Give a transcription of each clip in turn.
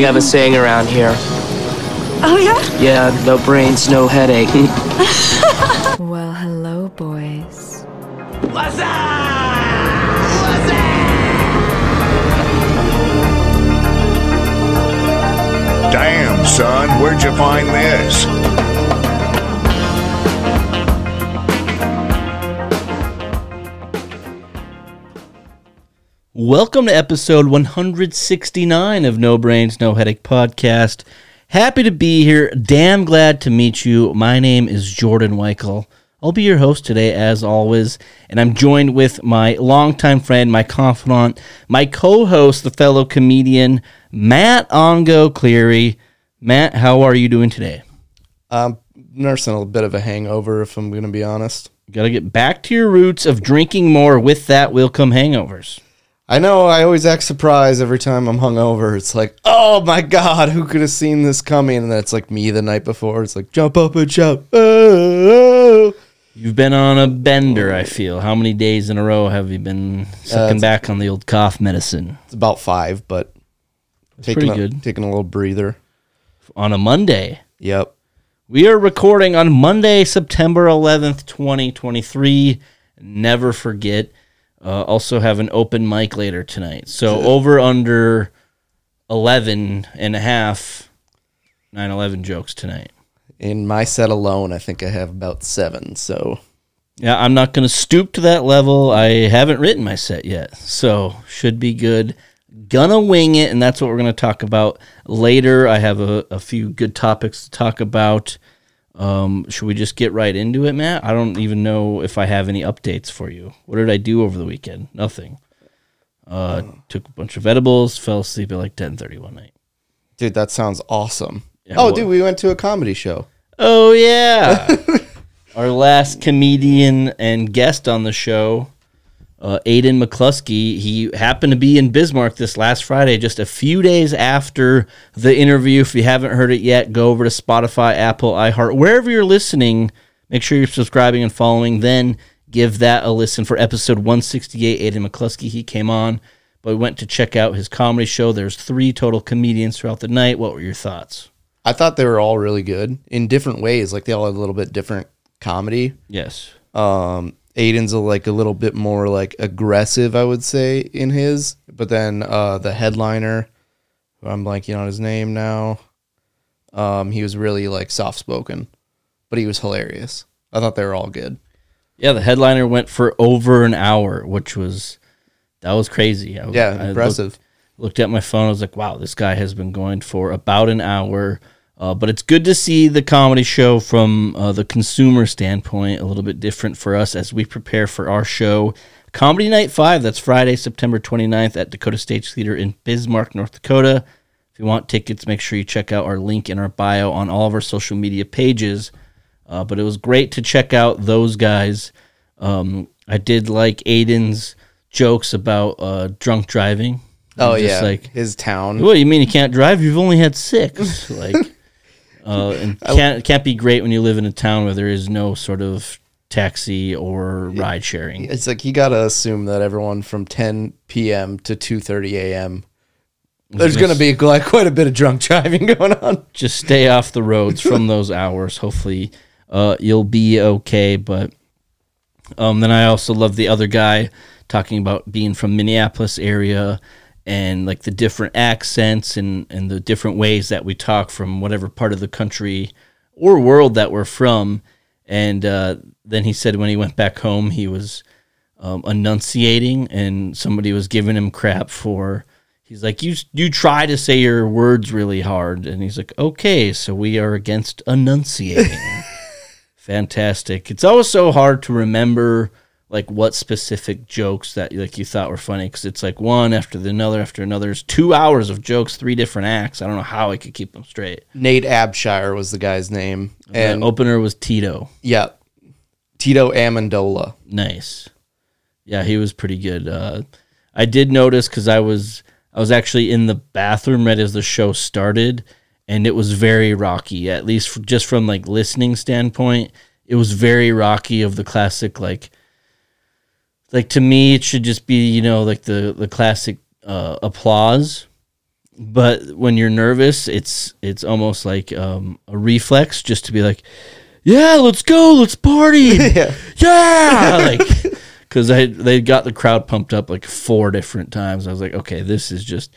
We have a saying around here. Oh, yeah? Yeah, no brains, no headache. Well, hello, boys. Damn, son, where'd you find this? Welcome to episode 169 of No Brains, No Headache podcast. Happy to be here. Damn glad to meet you. My name is Jordan Weichel. I'll be your host today, as always, and I'm joined with my longtime friend, my confidant, my co host, the fellow comedian, Matt Ongo Cleary. Matt, how are you doing today? I'm nursing a bit of a hangover, if I'm going to be honest. Got to get back to your roots of drinking more. With that will come hangovers. I know I always act surprised every time I'm hungover. It's like, oh my God, who could have seen this coming? And then it's like me the night before. It's like, jump up and shout. Oh. You've been on a bender, I feel. How many days in a row have you been uh, sucking it's- back on the old cough medicine? It's about five, but taking a, good. taking a little breather. On a Monday. Yep. We are recording on Monday, September 11th, 2023. Never forget. Uh, also have an open mic later tonight. So over under 11 and a half 9-11 jokes tonight. In my set alone, I think I have about seven. So Yeah, I'm not going to stoop to that level. I haven't written my set yet, so should be good. Gonna wing it, and that's what we're going to talk about later. I have a, a few good topics to talk about. Um, should we just get right into it, Matt? I don't even know if I have any updates for you. What did I do over the weekend? Nothing. Uh, took a bunch of edibles, fell asleep at like 10:30 one night. dude, that sounds awesome. Yeah, oh, dude, we went to a comedy show. Oh yeah, our last comedian and guest on the show, uh, Aiden McCluskey. He happened to be in Bismarck this last Friday, just a few days after the interview. If you haven't heard it yet, go over to Spotify, Apple, iHeart, wherever you're listening. Make sure you're subscribing and following. Then give that a listen for episode 168. Aiden McCluskey he came on, but we went to check out his comedy show. There's three total comedians throughout the night. What were your thoughts? I thought they were all really good in different ways. Like they all had a little bit different comedy. Yes. Um, Aiden's a, like a little bit more like aggressive, I would say, in his. But then uh, the headliner, I'm blanking on his name now, um, he was really like soft spoken, but he was hilarious. I thought they were all good. Yeah, the headliner went for over an hour, which was that was crazy. I, Yeah, I impressive. Looked, looked at my phone. I was like, "Wow, this guy has been going for about an hour." Uh, but it's good to see the comedy show from uh, the consumer standpoint, a little bit different for us as we prepare for our show, Comedy Night Five. That's Friday, September 29th at Dakota Stage Theater in Bismarck, North Dakota. If you want tickets, make sure you check out our link in our bio on all of our social media pages. Uh, but it was great to check out those guys. Um, I did like Aiden's jokes about uh, drunk driving. Oh yeah, like his town. what do you mean you can't drive? You've only had six. like, uh, and can't can't be great when you live in a town where there is no sort of taxi or ride sharing. It's like you gotta assume that everyone from 10 p.m. to 2:30 a.m. There's gonna be like quite a bit of drunk driving going on. just stay off the roads from those hours. Hopefully, uh, you'll be okay. But um, then I also love the other guy talking about being from Minneapolis area and like the different accents and and the different ways that we talk from whatever part of the country or world that we're from. And uh, then he said when he went back home, he was um, enunciating, and somebody was giving him crap for. He's like, you you try to say your words really hard, and he's like, okay, so we are against enunciating. Fantastic. It's always so hard to remember like what specific jokes that like you thought were funny because it's like one after the another after another. There's two hours of jokes, three different acts. I don't know how I could keep them straight. Nate Abshire was the guy's name, and And opener was Tito. yeah, Tito Amendola. Nice. Yeah, he was pretty good. Uh, I did notice because I was I was actually in the bathroom right as the show started, and it was very rocky. At least f just from like listening standpoint, it was very rocky of the classic like. Like to me, it should just be you know like the the classic uh, applause, but when you're nervous, it's it's almost like um, a reflex just to be like, "Yeah, let's go, let's party, Yeah. yeah!" like because I they got the crowd pumped up like four different times. I was like, okay, this is just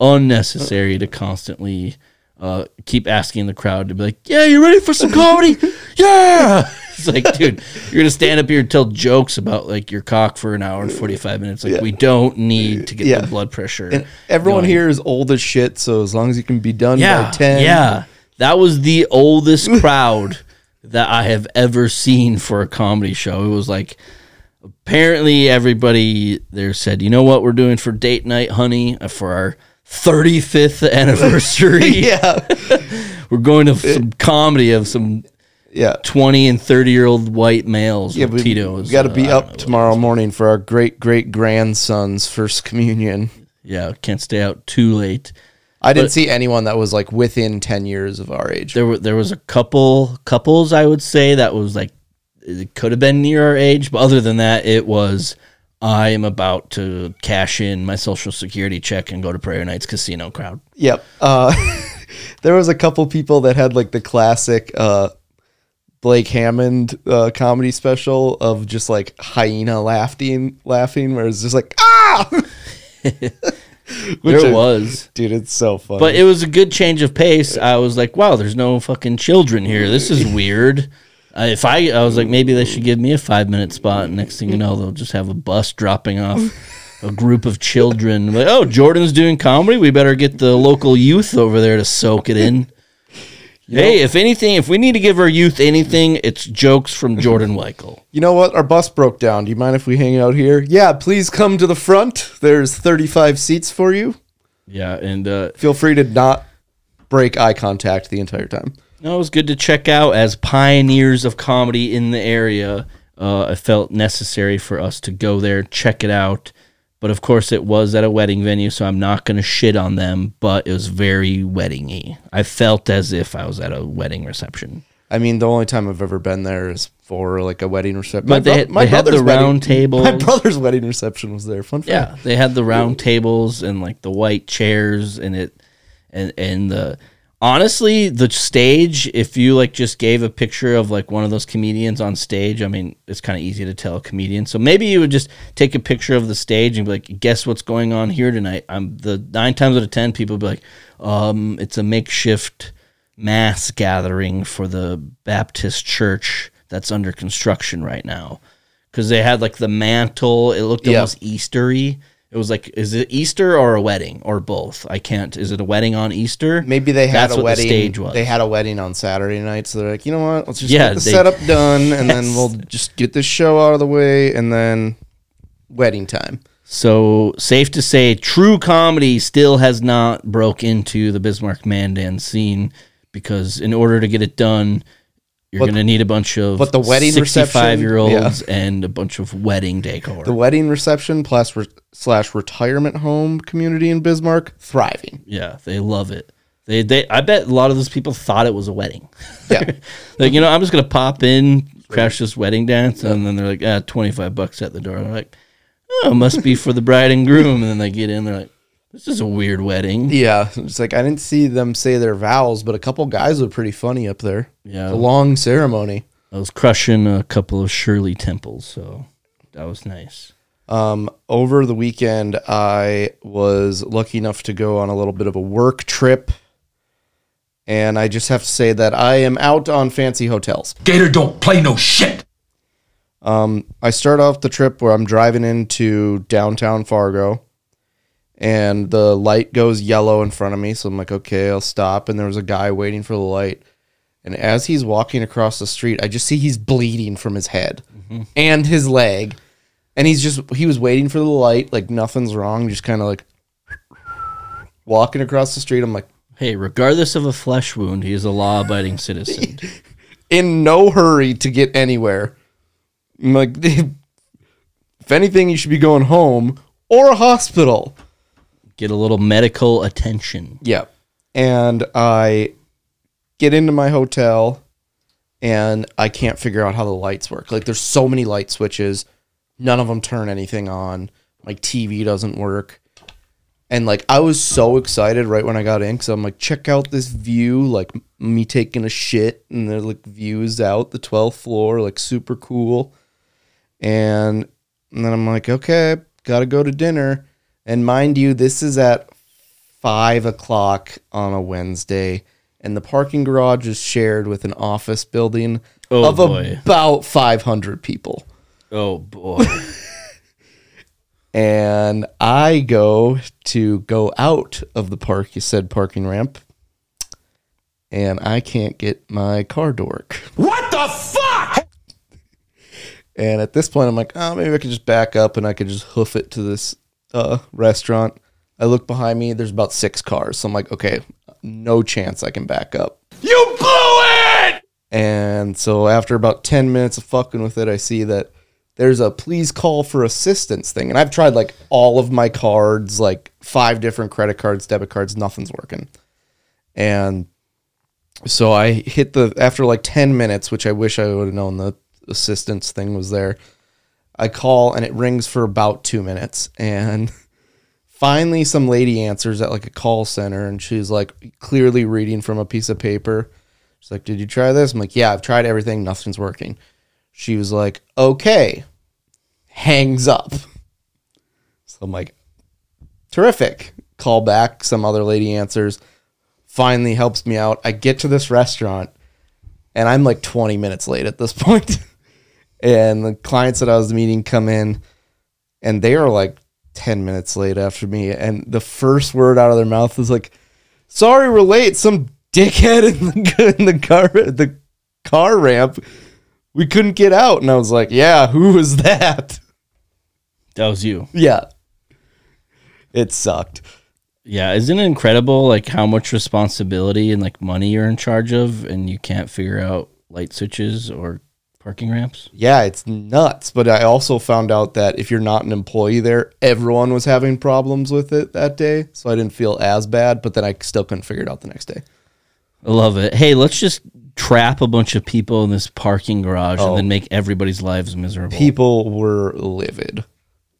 unnecessary to constantly uh, keep asking the crowd to be like, "Yeah, you ready for some comedy? yeah!" It's like, dude, you're gonna stand up here and tell jokes about like your cock for an hour and forty five minutes. Like, Yeah. we don't need to get Yeah. the blood pressure. And everyone going. here is old as shit, so as long as you can be done yeah, by 10. yeah, that was the oldest crowd that I have ever seen for a comedy show. It was like apparently everybody there said, "You know what we're doing for date night, honey, uh, for our 35th anniversary. Yeah. We're going to some comedy of some Yeah. 20 and 30 year old white males. Yeah, with we, Tito's. got to uh, be I up tomorrow morning for our great great grandson's first communion. Yeah, can't stay out too late. I didn't see anyone that was like within 10 years of our age. There were there was a couple couples I would say that was like it could have been near our age, but other than that, it was I am about to cash in my social security check and go to Prairie Knights Casino crowd. Yep. Uh, there was a couple people that had like the classic uh, Blake Hammond uh, comedy special of just like hyena laughing, laughing, where it's just like ah. Which there I- was. dude. It's so funny. But it was a good change of pace. I was like, wow, there's no fucking children here. This is weird. Uh, if I, I was like, maybe they should give me a five minute spot. And next thing you know, they'll just have a bus dropping off a group of children. Like, oh, Jordan's doing comedy. We better get the local youth over there to soak it in. hey, if anything, if we need to give our youth anything, it's jokes from Jordan Weichel. you know what? Our bus broke down. Do you mind if we hang out here? Yeah, please come to the front. There's 35 seats for you. Yeah, and uh, Feel free to not break eye contact the entire time. No, it was good to check out as pioneers of comedy in the area. Uh, it felt necessary for us to go there, check it out. But of course, it was at a wedding venue, so I'm not going to shit on them. But it was very weddingy. I felt as if I was at a wedding reception. I mean, the only time I've ever been there is for like a wedding reception. But they- they had the round tables. My brother's wedding reception was there. Fun fact. Yeah, they had the round tables and like the white chairs and it, and and the honestly the stage. If you like just gave a picture of like one of those comedians on stage, I mean it's kind of easy to tell a comedian. So maybe you would just take a picture of the stage and be like, guess what's going on here tonight. I'm the nine times out of ten people would be like, um, it's a makeshift mass gathering for the Baptist church that's under construction right now because they had like the mantle. It looked Yeah. almost Eastery. It was like, is it Easter or a wedding or both? I can't. Is it a wedding on Easter? Maybe they had That's a wedding. The stage was. They had a wedding on Saturday night, so they're like, you know what? Let's just Yeah, get the they- setup done, and then we'll just get this show out of the way, and then wedding time. So safe to say, true comedy still has not broke into the Bismarck Mandan scene because in order to get it done, you're But- to need a bunch of but the wedding reception- sixty-five year olds and a bunch of wedding decor. The wedding reception plus re- slash retirement home community in Bismarck thriving. Yeah, they love it. They they I bet a lot of those people thought it was a wedding. Yeah. like, you know, I'm just gonna pop in, crash this wedding dance, and then they're like, ah, twenty five bucks at the door. They're like, Oh, must be for the bride and groom. And then they get in, they're like, This is a weird wedding. Yeah, it's like I didn't see them say their vows, but a couple guys were pretty funny up there. Yeah. It's a long ceremony. I was crushing a couple of Shirley temples, so that was nice. Um, over the weekend, I was lucky enough to go on a little bit of a work trip, and I just have to say that I am out on fancy hotels. Gator don't play no shit. Um, I start off the trip where I'm driving into downtown Fargo, and the light goes yellow in front of me. So I'm like, okay, I'll stop. And there was a guy waiting for the light. And as he's walking across the street, I just see he's bleeding from his head mm-hmm. and his leg. And he's just, he was waiting for the light, like nothing's wrong, just kind of like walking across the street. I'm like, Hey, regardless of a flesh wound, he is a law abiding citizen. in no hurry to get anywhere. I'm like, if anything, you should be going home or a hospital. Get a little medical attention. Yeah. And I get into my hotel and I can't figure out how the lights work. Like, there's so many light switches, none of them turn anything on. My TV doesn't work. And like I was so excited right when I got in because I'm like, check out this view, like me taking a shit, and there's like views out the 12th floor, like super cool. And, and then I'm like, okay, gotta go to dinner. And mind you, this is at five o'clock on a Wednesday, and the parking garage is shared with an office building Oh, of boy. about 500 people. Oh boy. and I go to go out of the park, you said parking ramp, and I can't get my car to work. What the fuck? And at this point, I'm like, oh, maybe I could just back up and I could just hoof it to this uh, restaurant. I look behind me, there's about six cars. So I'm like, okay, no chance I can back up. You blew it! And so after about 10 minutes of fucking with it, I see that there's a please call for assistance thing. And I've tried like all of my cards, like five different credit cards, debit cards, nothing's working. And so I hit the, after like 10 minutes, which I wish I would have known the assistance thing was there, I call and it rings for about two minutes. And finally, some lady answers at like a call center and she's like clearly reading from a piece of paper. She's like, Did you try this? I'm like, Yeah, I've tried everything. Nothing's working. She was like, Okay. Hangs up. So I'm like, Terrific. Call back. Some other lady answers. Finally helps me out. I get to this restaurant and I'm like 20 minutes late at this point. And the clients that I was meeting come in and they are like 10 minutes late after me. And the first word out of their mouth is like, sorry we're late. Some dickhead in the, in the car, the car ramp. We couldn't get out. And I was like, yeah, who was that? that was you. Yeah. It sucked. Yeah, isn't it incredible like how much responsibility and like money you're in charge of and you can't figure out light switches or parking ramps? Yeah, it's nuts. But I also found out that if you're not an employee there, everyone was having problems with it that day. So I didn't feel as bad, but then I still couldn't figure it out the next day. I love it. Hey, let's just trap a bunch of people in this parking garage Oh. and then oh. make everybody's lives miserable. People were livid.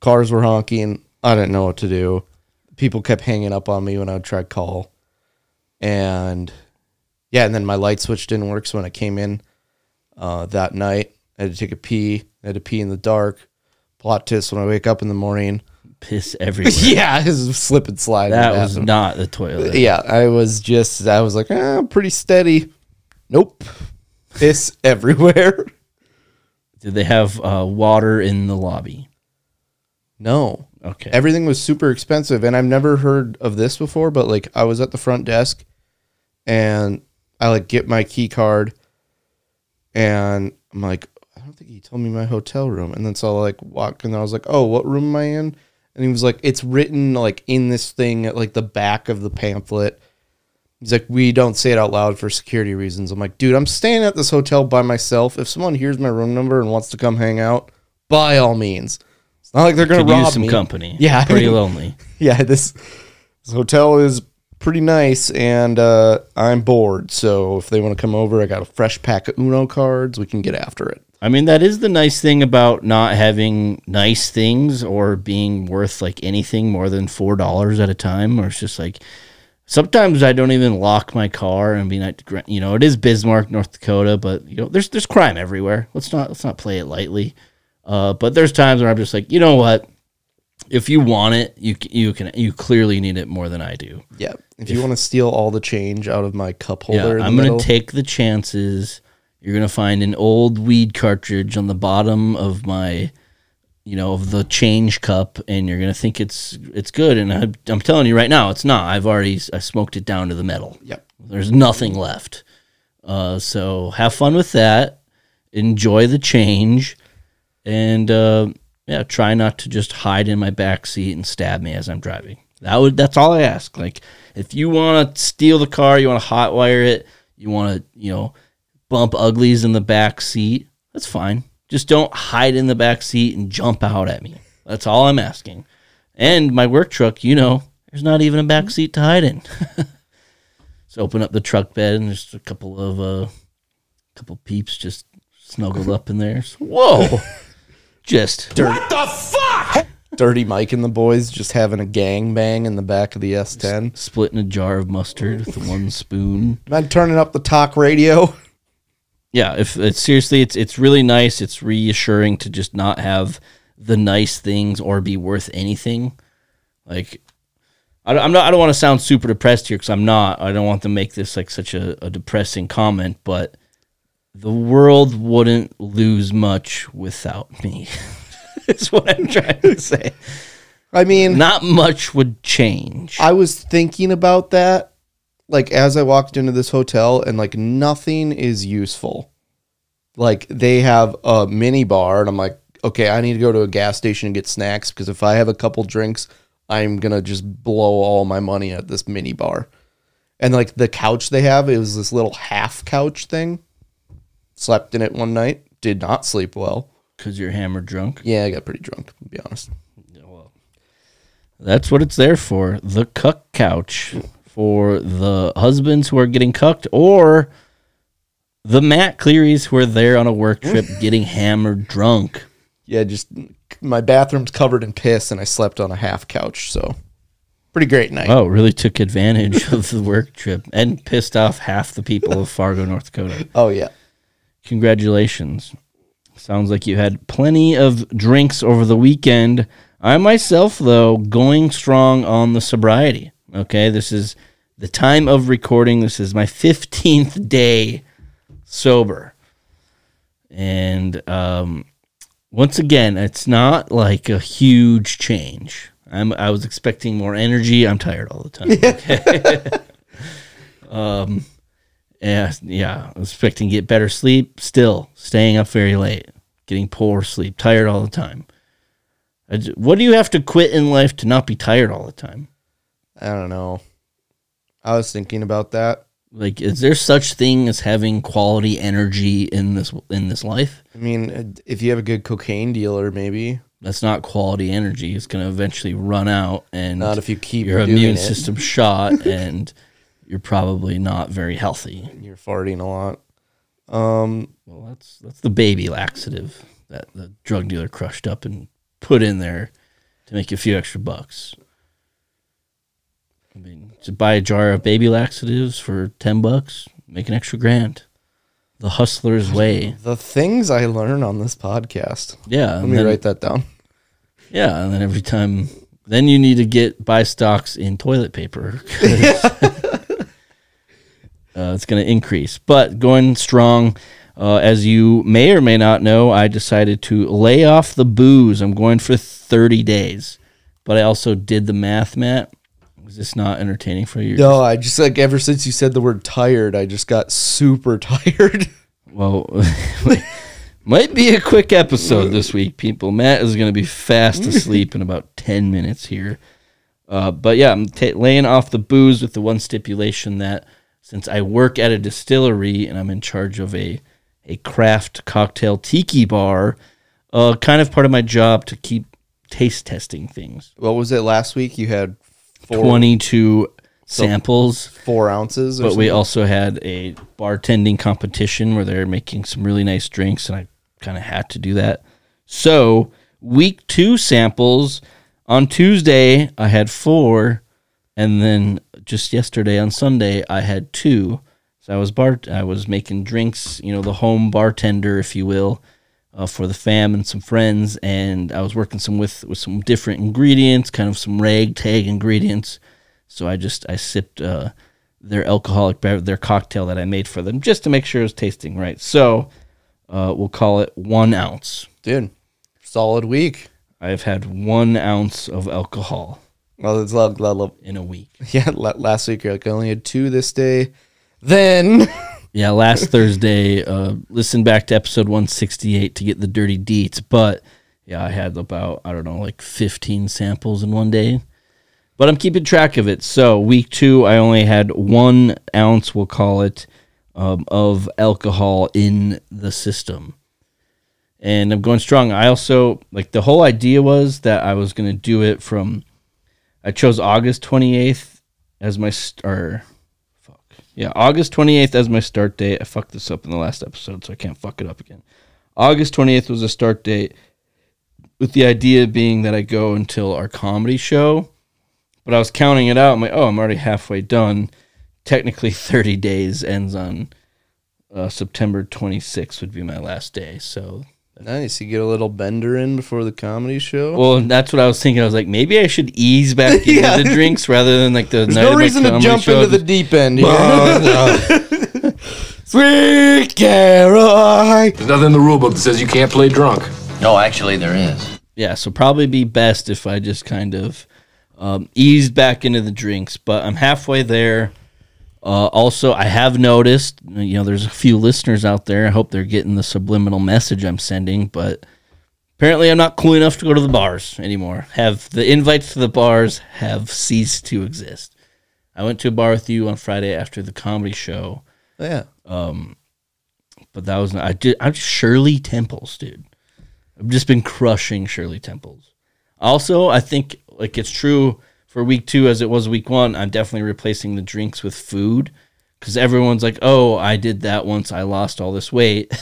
Cars were honking. I didn't know what to do. People kept hanging up on me when I would try to call. And yeah, and then my light switch didn't work. So when I came in uh, that night, I had to take a pee. I had to pee in the dark. Plot twist when I wake up in the morning. Piss everywhere. yeah, it's slip and slide. that was bathroom. not the toilet. Yeah, I was just, I was like, eh, pretty steady. Nope. Piss everywhere. Did they have uh, water in the lobby? No. Okay. Everything was super expensive. And I've never heard of this before, but like I was at the front desk and I like get my key card and I'm like, I don't think he told me my hotel room. And then so I like walk and I was like, oh, what room am I in? And he was like, it's written like in this thing at like the back of the pamphlet. He's like, we don't say it out loud for security reasons. I'm like, dude, I'm staying at this hotel by myself. If someone hears my room number and wants to come hang out, by all means. It's not like they're gonna Could rob use some me. company. Yeah, Pretty lonely. Yeah, this, this hotel is pretty nice, and uh, I'm bored. So if they want to come over, I got a fresh pack of Uno cards. We can get after it. I mean, that is the nice thing about not having nice things or being worth like anything more than four dollars at a time. Or it's just like sometimes I don't even lock my car and be like, you know, it is Bismarck, North Dakota, but you know, there's there's crime everywhere. Let's not let's not play it lightly. Uh, but there's times where I'm just like, you know what? If you want it, you you can you clearly need it more than I do. Yeah. If you want to steal all the change out of my cup holder, Yeah, I'm gonna take the chances. You're gonna find an old weed cartridge on the bottom of my, you know, of the change cup, and you're gonna think it's it's good. And I, I'm telling you right now, it's not. I've already I smoked it down to the metal. Yep. There's nothing left. Uh, so have fun with that. Enjoy the change, and uh, yeah, try not to just hide in my back seat and stab me as I'm driving. That would that's all I ask. Like if you want to steal the car, you want to hotwire it, you want to you know bump uglies in the back seat. That's fine. Just don't hide in the back seat and jump out at me. That's all I'm asking. And my work truck, you know, there's not even a back seat to hide in. so open up the truck bed and there's a couple of uh couple peeps just snuggled up in there. So, whoa. just What the fuck? Dirty Mike and the boys just having a gang bang in the back of the S10. Splitting a jar of mustard with one spoon. Man, turning up the talk radio. Yeah, if it's seriously, it's it's really nice. It's reassuring to just not have the nice things or be worth anything. Like, I, I'm not. I don't want to sound super depressed here because I'm not. I don't want to make this like such a, a depressing comment, but the world wouldn't lose much without me. Is what I'm trying to say. I mean, Not much would change. I was thinking about that like as I walked into this hotel and like nothing is useful. Like they have a mini bar and I'm like, okay, I need to go to a gas station and get snacks because if I have a couple drinks, I'm gonna just blow all my money at this mini bar. And like the couch they have, it was this little half couch thing. Slept in it one night, did not sleep well. Because you're hammered drunk. Yeah, I got pretty drunk, to be honest. Well, That's what it's there for. The cuck couch for the husbands who are getting cucked or the Matt Clearys who are there on a work trip getting hammered drunk. Yeah, just my bathroom's covered in piss and I slept on a half couch, so pretty great night. Oh, really took advantage of the work trip and pissed off half the people of Fargo, North Dakota. Oh yeah. Congratulations. Sounds like you had plenty of drinks over the weekend. I myself, though, going strong on the sobriety. Okay, this is the time of recording. This is my 15th day sober. And um, once again, it's not like a huge change. I'm, I was expecting more energy. I'm tired all the time. Okay? um, yeah, yeah. I was expecting to get better sleep. Still staying up very late, getting poor sleep, tired all the time. What do you have to quit in life to not be tired all the time? I don't know. I was thinking about that. Like, is there such thing as having quality energy in this in this life? I mean, uh, if you have a good cocaine dealer, maybe That's not quality energy. It's going to eventually run out, and not if you keep your immune it. system shot, and you're probably not very healthy. You're farting a lot. Um, Well, that's that's the baby laxative that the drug dealer crushed up and put in there to make a few extra bucks. I mean, to buy a jar of baby laxatives for ten bucks, make an extra grand. The hustler's way. the things I learn on this podcast. Yeah, Let me then, write that down. yeah, and then every time, then you need to get buy stocks in toilet paper. 'cause, uh, it's going to increase, but going strong. Uh, as you may or may not know, I decided to lay off the booze. I'm going for 30 days, but I also did the math, Matt. Was this not entertaining for you? No, I just like ever since you said the word tired, I just got super tired. Well, might be a quick episode this week, people. Matt is going to be fast asleep in about 10 minutes here. Uh, but yeah, I'm ta laying off the booze with the one stipulation that since I work at a distillery and I'm in charge of a, a craft cocktail tiki bar, uh, kind of part of my job to keep taste testing things. what was it last week? You had four, 22 samples. four ounces, but we also had a bartending competition where they're making some really nice drinks and i kind of had to do that so week two samples on tuesday i had four and then just yesterday on sunday i had two so i was bar i was making drinks you know the home bartender if you will uh, for the fam and some friends and i was working some with with some different ingredients kind of some ragtag ingredients so I just I sipped uh, their alcoholic their cocktail that I made for them just to make sure it was tasting right. So uh, we'll call it one ounce. dude, solid week. I've had one ounce of alcohol Well, it's lot- in a week. yeah. Last week, like, I only had two this day. Then Yeah, last Thursday, uh, listen back to episode 168 to get the dirty deets. But yeah, I had about, I don't know, like 15 samples in one day. But I'm keeping track of it. So week two, I only had one ounce, we'll call it, um, of alcohol in the system. And I'm going strong. I also, like, the whole idea was that I was going to do it from, I chose August 28th as my, st- or yeah, August 28th as my start date. I fucked this up in the last episode, so I can't fuck it up again. August 28th was a start date. with the idea being that I go until our comedy show. But I was counting it out. I'm like, oh, I'm already halfway done. Technically, 30 days ends on uh, September 26th would be my last day. So, Nice. You get a little bender in before the comedy show. well, that's what I was thinking. I was like, maybe I should ease back into Yeah. the drinks rather than like the There's night no of my reason to jump show. into the deep end. Here. Sweet Caroline. There's nothing in the rule book that says you can't play drunk. No, actually, there is. yeah, so probably be best if I just kind of um, eased back into the drinks. But I'm halfway there. Uh, also, I have noticed, you know, there's a few listeners out there. I hope they're getting the subliminal message I'm sending, but apparently I'm not cool enough to go to the bars anymore. Have the invites to the bars have ceased to exist. I went to a bar with you on Friday after the comedy show, Yeah. Um, but that was not, I did. I'm Shirley Temples, dude. I've just been crushing Shirley Temples. Also, I think like it's true for week two as it was week one. I'm definitely replacing the drinks with food because everyone's like, "Oh, I did that once. I lost all this weight."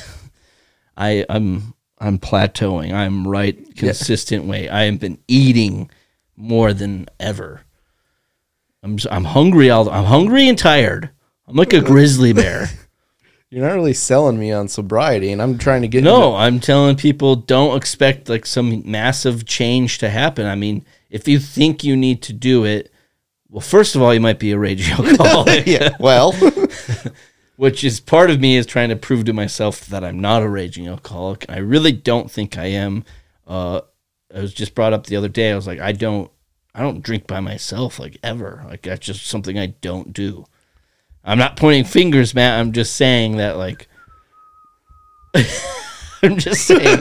I I'm I'm plateauing. I'm right consistent weight. I have been eating more than ever. I'm s- I'm hungry. All I'm hungry and tired. I'm like a grizzly bear. You're not really selling me on sobriety, and I'm trying to get No, I'm telling people don't expect like some massive change to happen. I mean, if you think you need to do it, well, first of all, you might be a raging alcoholic, yeah. Well, which is part of me is trying to prove to myself that I'm not a raging alcoholic. I really don't think I am. Uh, I was just brought up the other day. I was like, I don't, I don't drink by myself like ever. Like that's just something I don't do. I'm not pointing fingers, Matt. I'm just saying that like I'm just saying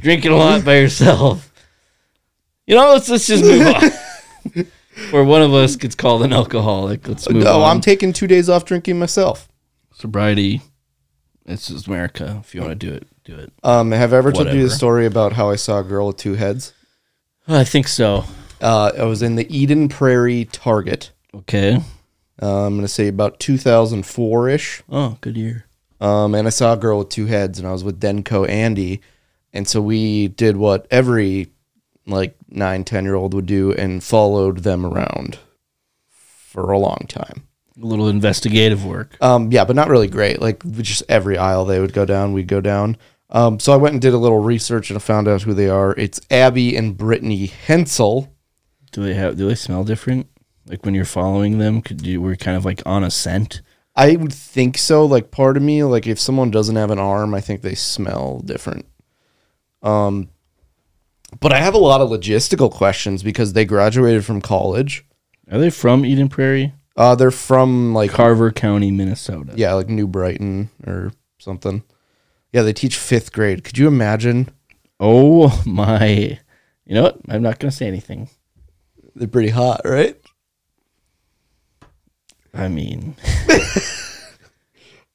drinking a lot by yourself. You know, let's let's just move on. Where one of us gets called an alcoholic. Let's move no, on. I'm taking two days off drinking myself. sobriety. This is America. If you want to do it, do it. Um, have I ever told you the story about how I saw a girl with two heads? I think so. Uh, I was in the Eden Prairie Target. Okay. Uh, I'm going to say about 2004 ish. Oh, good year. Um, and I saw a girl with two heads, and I was with Denko Andy, and so we did what every like nine, ten year old would do, and followed them around for a long time. A little investigative work. Um, yeah, but not really great. Like just every aisle they would go down, we'd go down. Um, so I went and did a little research, and I found out who they are. It's Abby and Brittany Hensel. Do they have? Do they smell different? Like when you're following them, could you were kind of like on a scent? I would think so. Like part of me, like if someone doesn't have an arm, I think they smell different. Um, but I have a lot of logistical questions because they graduated from college. Are they from Eden Prairie, Uh, they're from like Carver County, Minnesota? yeah, like New Brighton or something. Yeah, they teach fifth grade. Could you imagine? Oh my! You know what? I'm not gonna say anything. They're pretty hot, right? I mean,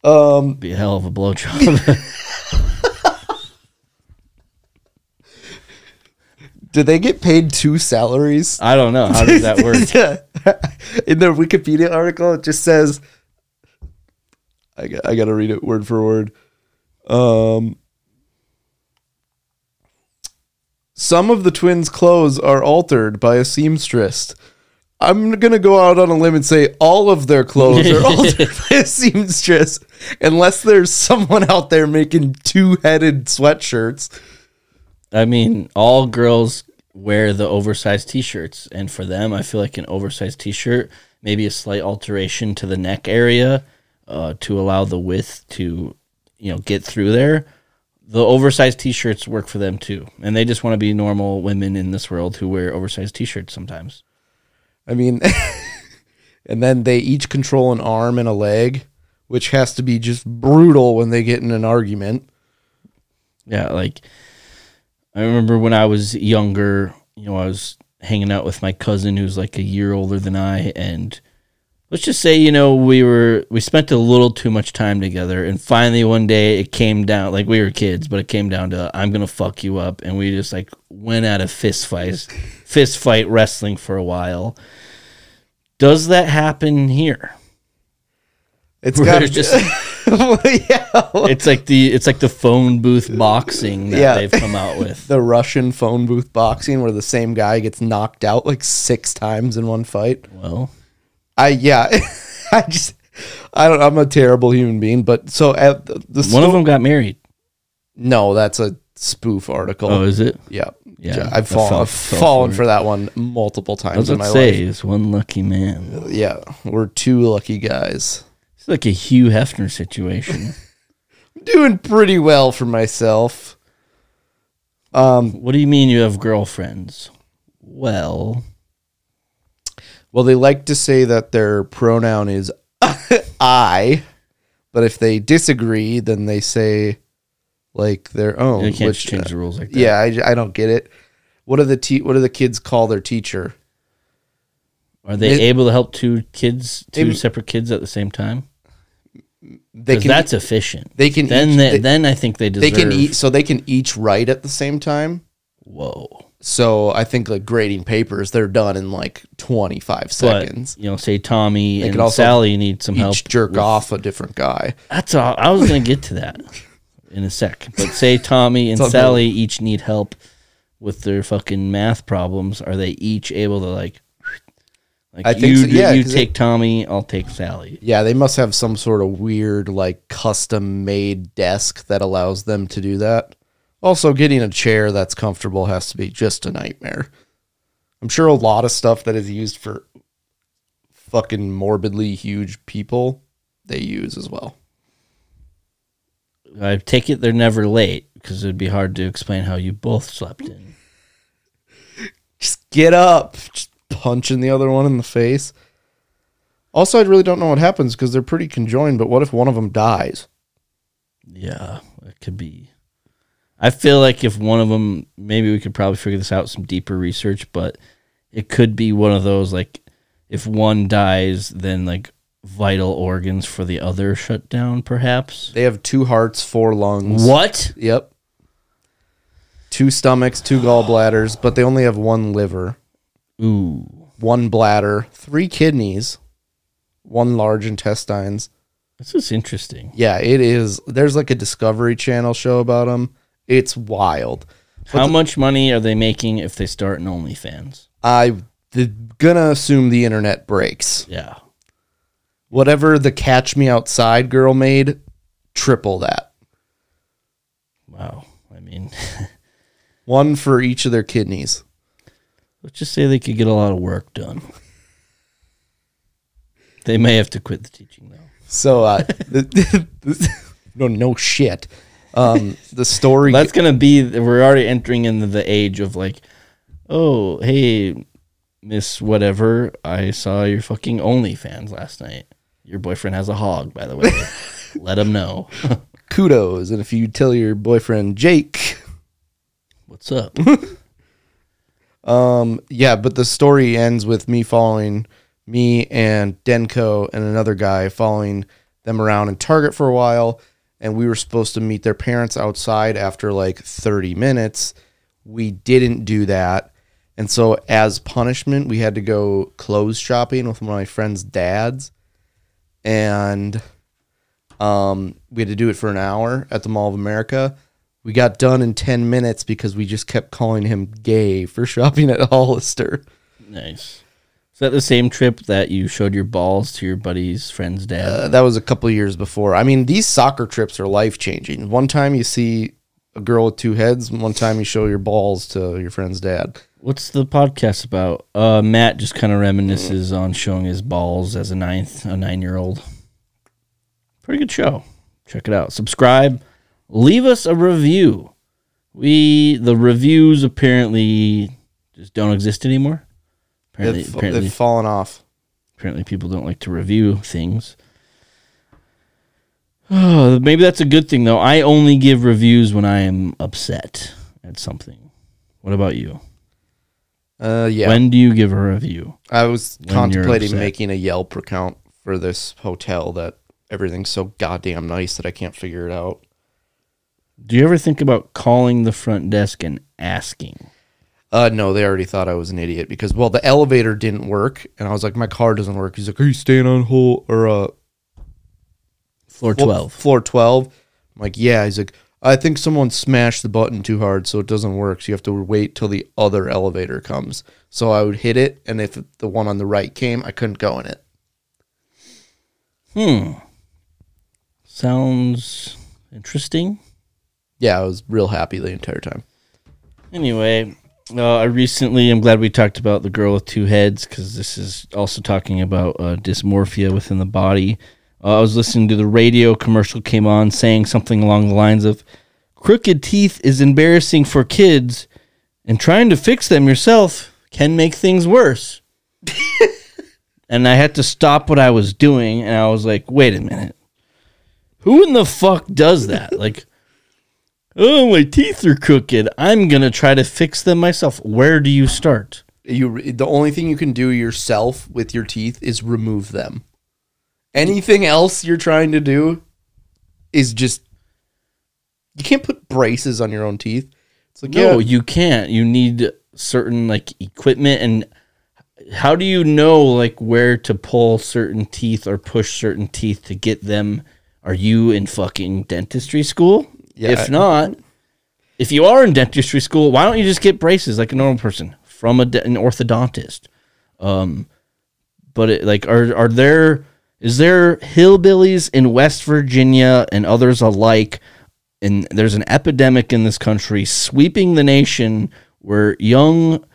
Um, be a hell of a blowjob. do they get paid two salaries? I don't know. How does that work? yeah. In the Wikipedia article, it just says, I got, I got to read it word for word. Um, some of the twins' clothes are altered by a seamstress. I'm gonna go out on a limb and say all of their clothes are altered by a seamstress, unless there's someone out there making two-headed sweatshirts. I mean, all girls wear the oversized t-shirts, and for them, I feel like an oversized t-shirt, maybe a slight alteration to the neck area, uh, to allow the width to, you know, get through there. The oversized t-shirts work for them too, and they just want to be normal women in this world who wear oversized t-shirts sometimes. I mean, and then they each control an arm and a leg, which has to be just brutal when they get in an argument. Yeah, like I remember when I was younger, you know, I was hanging out with my cousin who's like a year older than I and let's just say, you know, we were we spent a little too much time together and finally one day it came down like we were kids, but it came down to I'm to fuck you up and we just like went at a fist fight fist fight wrestling for a while. Does that happen here? It's Where got just yeah, It's like the it's like the phone booth boxing that Yeah. they've come out with. the Russian phone booth boxing where the same guy gets knocked out like six times in one fight. Well, I yeah, I just I don't. I'm a terrible human being, but so at the, the one of them got married. No, that's a spoof article. Oh, is it? yeah, Yeah, I've, fall, I've fallen for that one multiple times in my say, life. it's one lucky man. Yeah, we're two lucky guys. It's like a Hugh Hefner situation. Doing pretty well for myself. Um, what do you mean you have girlfriends? Well, Well, they like to say that their pronoun is I, but if they disagree, then they say like their own. you can't which, change the rules like that. yeah, I, I don't get it. What do the te- What do the kids call their teacher? Are they It- able to help two kids, two They- separate kids at the same time? They can that's efficient. they can then each- they, they- then I think they deserve. they can eat so they can each write at the same time. Whoa. So I think like grading papers, they're done in like twenty five seconds. you know, say Tommy They and Sally need some help. Each jerk with- off a different guy. That's all. I was gonna get to that in a sec. But say Tommy and It's all good. Sally each need help with their fucking math problems. Are they each able to like? Like I think you, so, yeah, you take Tommy, I'll take Sally. Yeah, they must have some sort of weird, like custom made desk that allows them to do that. Also, getting a chair that's comfortable has to be just a nightmare. I'm sure a lot of stuff that is used for fucking morbidly huge people, they use as well. I take it they're never late because it'd be hard to explain how you both slept in. Just get up, just punching the other one in the face. Also, I really don't know what happens because they're pretty conjoined, but what if one of them dies? Yeah, it could be. I feel like if one of them, maybe we could probably figure this out some deeper research, but it could be one of those like if one dies, then like vital organs for the other shut down, perhaps. They have two hearts, four lungs. What? Yep. Two stomachs, two gallbladders, but they only have one liver, Ooh, one bladder, three kidneys, one large intestines. this is interesting. Yeah, it is. There's like a Discovery Channel show about them. It's wild. How much money are they making if they start an OnlyFans? I'm gonna assume the internet breaks. Yeah. Whatever the Catch Me Outside girl made, triple that. Wow. I mean, One for each of their kidneys. let's just say they could get a lot of work done. They may have to quit the teaching though. So, uh, no, no shit. Um, the story. That's gonna be. We're already entering into the age of like, oh, hey, Miss Whatever, I saw your fucking OnlyFans last night. Your boyfriend has a hog, by the way. Let him know. kudos. And if you tell your boyfriend Jake, What's up? um, yeah, but the story ends with me following me and Denko and another guy following them around in Target for a while. And we were supposed to meet their parents outside after like 30 minutes. We didn't do that. And so, as punishment, we had to go clothes shopping with one of my friend's dads. And um, we had to do it for an hour at the Mall of America. We got done in 10 minutes because we just kept calling him gay for shopping at Hollister. nice. Is that the same trip that you showed your balls to your buddy's friend's dad? Uh, that was a couple years before. I mean, these soccer trips are life changing. One time you see a girl with two heads, one time you show your balls to your friend's dad. What's the podcast about? Uh, Matt just kind of reminisces on showing his balls as a ninth, a nine year old. Pretty good show. Check it out. Subscribe. Leave us a review. We the reviews apparently just don't exist anymore. Apparently, They've, apparently, they've fallen off. apparently, people don't like to review things. Oh, maybe that's a good thing though. I only give reviews when I am upset at something. What about you? Uh, yeah. When do you give a review? I was you're contemplating making a Yelp account for this hotel that everything's so goddamn nice that I can't figure it out. Do you ever think about calling the front desk and asking? Uh, no, they already thought I was an idiot because well, the elevator didn't work, and I was like, my car doesn't work. He's like, are you staying on hold or uh, Floor flo- 12. Floor 12. I'm like, yeah. He's like, I think someone smashed the button too hard, so it doesn't work. So you have to wait till the other elevator comes. So I would hit it, and if the one on the right came, I couldn't go in it. Hmm. Sounds interesting. Yeah, I was real happy the entire time. Anyway, uh, I recently, I'm glad we talked about the girl with two heads because this is also talking about uh, dysmorphia within the body. Uh, I was listening to the radio commercial came on saying something along the lines of crooked teeth is embarrassing for kids and trying to fix them yourself can make things worse. and I had to stop what I was doing and I was like, wait a minute. Who in the fuck does that? like, oh, my teeth are crooked. I'm going to try to fix them myself. Where do you start? You the only thing you can do yourself with your teeth is remove them. Anything else you're trying to do is just you can't put braces on your own teeth. It's like No, yeah, you can't. You need certain like equipment and how do you know like where to pull certain teeth or push certain teeth to get them? Are you in fucking dentistry school? Yeah. If not, if you are in dentistry school, why don't you just get braces like a normal person from a an orthodontist? Um, but it, like, are are there is there hillbillies in West Virginia and others alike? And there's an epidemic in this country sweeping the nation where young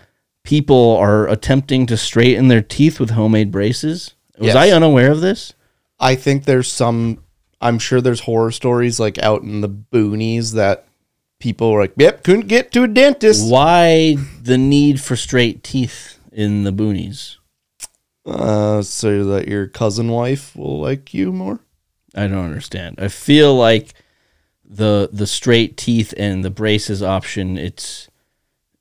people are attempting to straighten their teeth with homemade braces. Was Yes. I unaware of this? I think there's some I'm sure there's horror stories like out in the boonies that people are like, "Yep, couldn't get to a dentist." Why the need for straight teeth in the boonies? Uh, so that your cousin wife will like you more. I don't understand. I feel like the the straight teeth and the braces option it's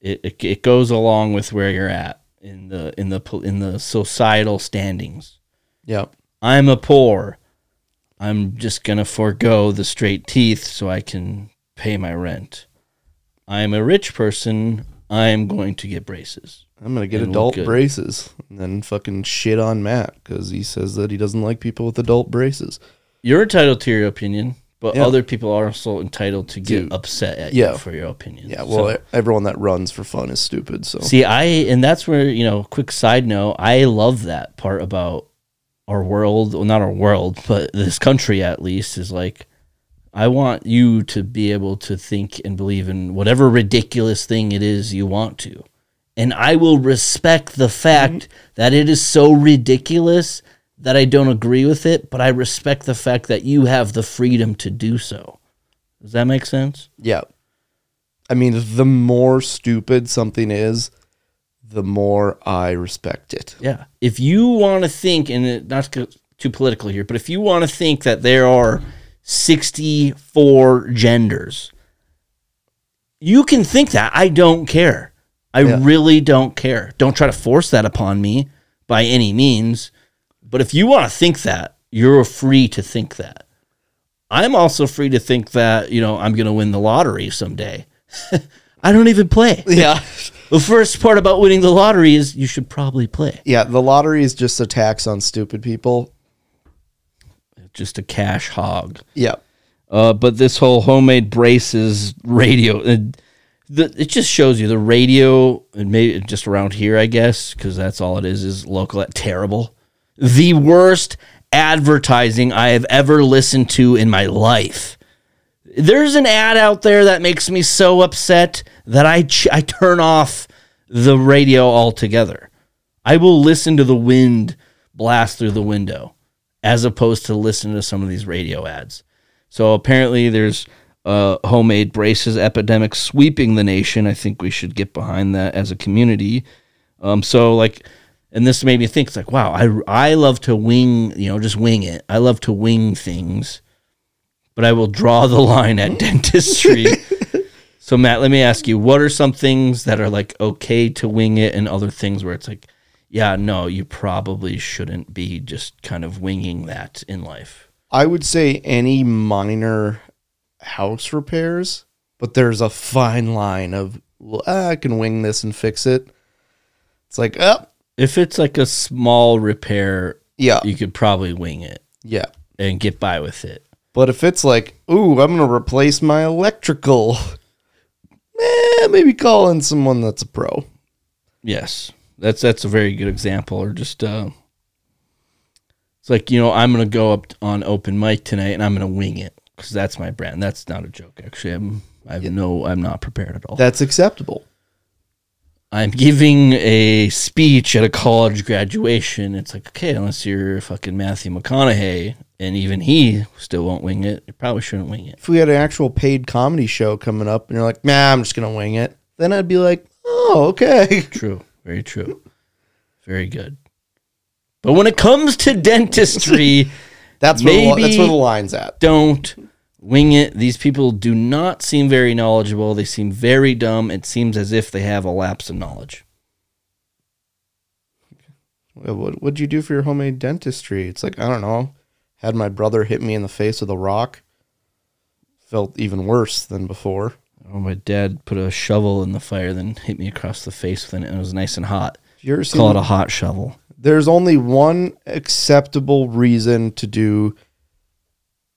it, it it goes along with where you're at in the in the in the societal standings. Yeah. I'm a poor. I'm just going to forego the straight teeth so I can pay my rent. I'm a rich person. I'm going to get braces. I'm gonna get And adult braces and then fucking shit on Matt because he says that he doesn't like people with adult braces. You're entitled to your opinion, but Yeah. other people are also entitled to get Dude. upset at Yeah. you for your opinion. Yeah, well, e, everyone that runs for fun is stupid. So See, I and that's where you know. Quick side note: I love that part about our world. Well, not our world, but this country at least is like. I want you to be able to think and believe in whatever ridiculous thing it is you want to, and I will respect the fact mm-hmm. that it is so ridiculous that I don't agree with it. But I respect the fact that you have the freedom to do so. Does that make sense? yeah, I mean, the more stupid something is, the more I respect it. Yeah. If you want to think, and it, not too political here, but if you want to think that there are 64 genders, you can think that. I don't care. I Yeah. really don't care. Don't try to force that upon me by any means. But if you want to think that, you're free to think that. I'm also free to think that, you know, I'm going to win the lottery someday. I don't even play. Yeah, The first part about winning the lottery is you should probably play. yeah. The lottery is just a tax on stupid people. just a cash hog. Yeah, Uh, but this whole homemade braces radio, uh, the, it just shows you the radio, and maybe just around here, I guess, because that's all it is, is local, terrible. The worst advertising I have ever listened to in my life. There's an ad out there that makes me so upset that I, ch- I turn off the radio altogether. I will listen to the wind blast through the window as opposed to listen to some of these radio ads. So apparently there's a homemade braces epidemic sweeping the nation. I think we should get behind that as a community. Um, so like, and this made me think it's like, wow, I, I love to wing, you know, just wing it. I love to wing things, but I will draw the line at dentistry. so Matt, let me ask you, what are some things that are like okay to wing it and other things where it's like, yeah, no, you probably shouldn't be just kind of winging that in life. I would say any minor house repairs, but there's a fine line of well, ah, I can wing this and fix it. It's like, oh, If it's like a small repair, yeah, you could probably wing it yeah. and get by with it. But if it's like, ooh, I'm gonna replace my electrical, eh, maybe call in someone that's a pro. Yes, that's that's a very good example. Or just uh, it's like you know I'm gonna go up on open mic tonight and I'm gonna wing it because that's my brand. That's not a joke. Actually, I'm I have no I'm not prepared at all. That's acceptable. I'm giving a speech at a college graduation. It's like okay, unless you're fucking Matthew McConaughey, and even he still won't wing it. You probably shouldn't wing it. If we had an actual paid comedy show coming up and you're like, nah, I'm just gonna wing it, then I'd be like, oh, okay. True. Very true. Very good. But when it comes to dentistry, That's where the, Maybe- that's where the line's at. don't wing it. These people do not seem very knowledgeable. They seem very dumb. It seems as if they have a lapse in knowledge. What what'd you do for your homemade dentistry? It's like I don't know. Had my brother hit me in the face with a rock. Felt even worse than before. Oh, my dad put a shovel in the fire, then hit me across the face with it, and it was nice and hot. You ever seen- Call it a hot shovel. There's only one acceptable reason to do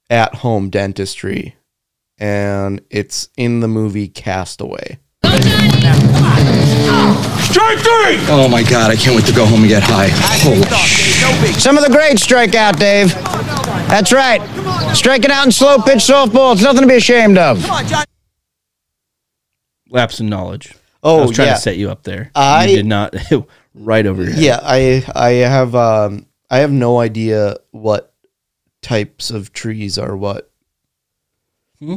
at home dentistry, and it's in the movie Castaway. Strike D! Oh my god, I can't wait to go home and get high. Holy shit. Some of the greats strike out, Dave. That's right. Striking out in slow pitch softball, it's nothing to be ashamed of. Lapse in knowledge. Oh, I was trying yeah. to set you up there. I- you did not. right over your head. Yeah, I I have um I have no idea what types of trees are what. Hmm?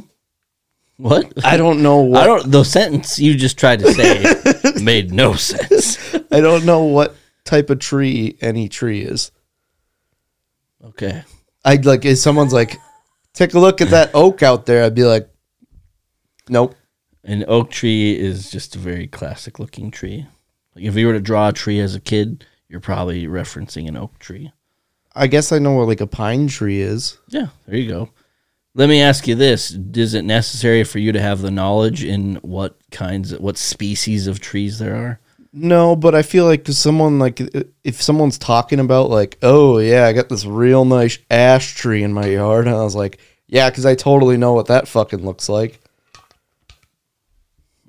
What? I don't know what I don't. The sentence you just tried to say made no sense. I don't know what type of tree any tree is. Okay. I'd like if someone's like, take a look at that oak out there, I'd be like, Nope. An oak tree is just a very classic looking tree. Like if you were to draw a tree as a kid, you're probably referencing an oak tree. I guess I know what like a pine tree is. Yeah, there you go. Let me ask you this: Is it necessary for you to have the knowledge in what kinds, of, what species of trees there are? No, but I feel like someone like if someone's talking about like, oh yeah, I got this real nice ash tree in my yard, and I was like, yeah, because I totally know what that fucking looks like.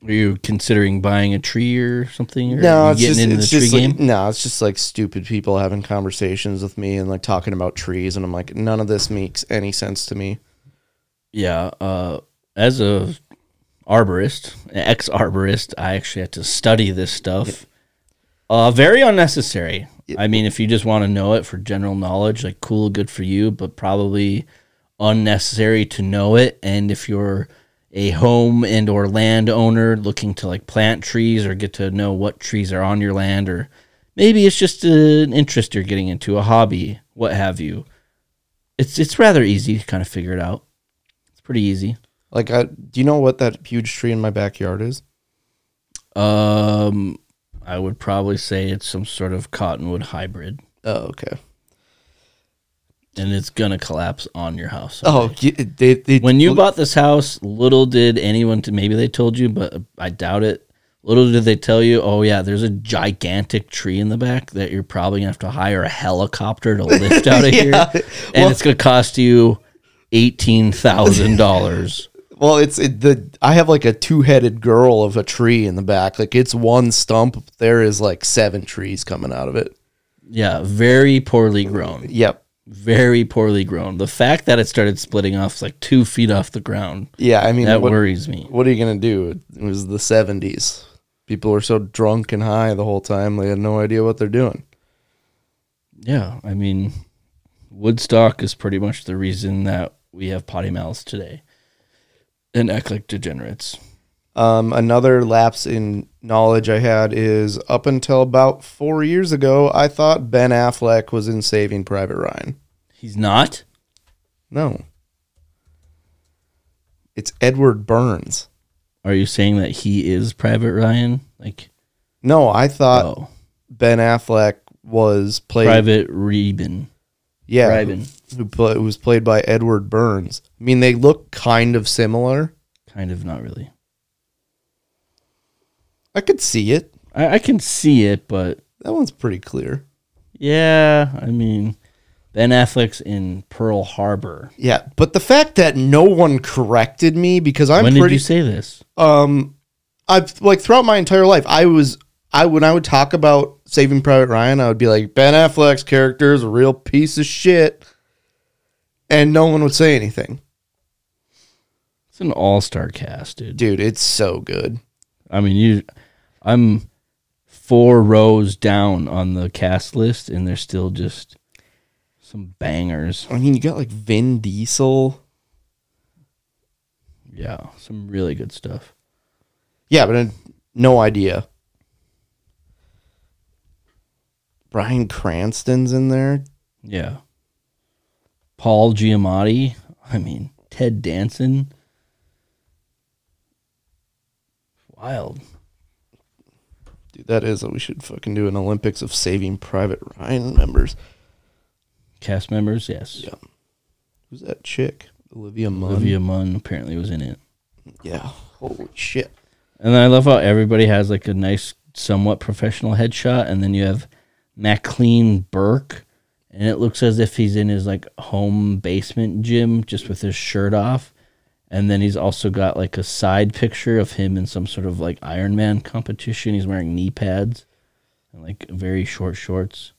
Are you considering buying a tree or something? Or No, it's just getting it's into the just tree like, game? no, it's just like stupid people having conversations with me and like talking about trees, and I'm like, none of this makes any sense to me. Yeah. Uh, as a arborist, ex arborist, I actually had to study this stuff. Uh, very unnecessary. I mean, if you just want to know it for general knowledge, like cool, good for you, but probably unnecessary to know it. And if you're a home and or land owner looking to like plant trees or get to know what trees are on your land, or maybe it's just an interest you're getting into, a hobby, what have you. It's it's rather easy to kind of figure it out. It's pretty easy. Like, I, do you know what that huge tree in my backyard is? Um, I would probably say it's some sort of cottonwood hybrid, Oh, okay. And it's gonna collapse on your house. Oh, they, they, when you bought this house, little did anyone to maybe they told you, but I doubt it. Little did they tell you, oh yeah, there's a gigantic tree in the back that you're probably gonna have to hire a helicopter to lift out of here, and Well- it's gonna cost you eighteen thousand dollars. Well, it's it, the I have like a two-headed girl of a tree in the back. Like it's one stump. There is like seven trees coming out of it. Yeah, very poorly grown. Yep. Very poorly grown. The fact that it started splitting off like two feet off the ground. Yeah, I mean that what, worries me. What are you gonna do? It was the seventies. People were so drunk and high the whole time they had no idea what they're doing. Yeah, I mean, Woodstock is pretty much the reason that we have potty mouths today and act like degenerates. Um, another lapse in knowledge I had is up until about four years ago, I thought Ben Affleck was in Saving Private Ryan. He's not. No, it's Edward Burns. Are you saying that he is Private Ryan? Like, No, I thought oh, Ben Affleck was played. Private Reben. yeah, Ryan. who, who was played by Edward Burns. I mean, they look kind of similar. Kind of, not really. I could see it. I, I can see it, but That one's pretty clear. yeah, I mean, Ben Affleck's in Pearl Harbor. Yeah, but the fact that no one corrected me because I'm when pretty did you say this? um I've like throughout my entire life I was I when I would talk about Saving Private Ryan I would be like Ben Affleck's character is a real piece of shit and no one would say anything. It's an all-star cast, dude. Dude, it's so good. I mean, you, I'm four rows down on the cast list, and they're still just some bangers. I mean, you got like Vin Diesel. Yeah, some really good stuff. Yeah, but uh, no idea. Bryan Cranston's in there. Yeah. Paul Giamatti. I mean, Ted Danson. Wild. Dude, that is that we should fucking do an Olympics of Saving Private Ryan members. Cast members, yes. Yeah. Who's that chick? Olivia Munn. Olivia Munn apparently was in it. Yeah. Holy shit. And then I love how everybody has like a nice, somewhat professional headshot, and then you have Maclean Burke, and it looks as if he's in his like home basement gym just with his shirt off. And then he's also got like a side picture of him in some sort of like Iron Man competition. He's wearing knee pads and like very short shorts.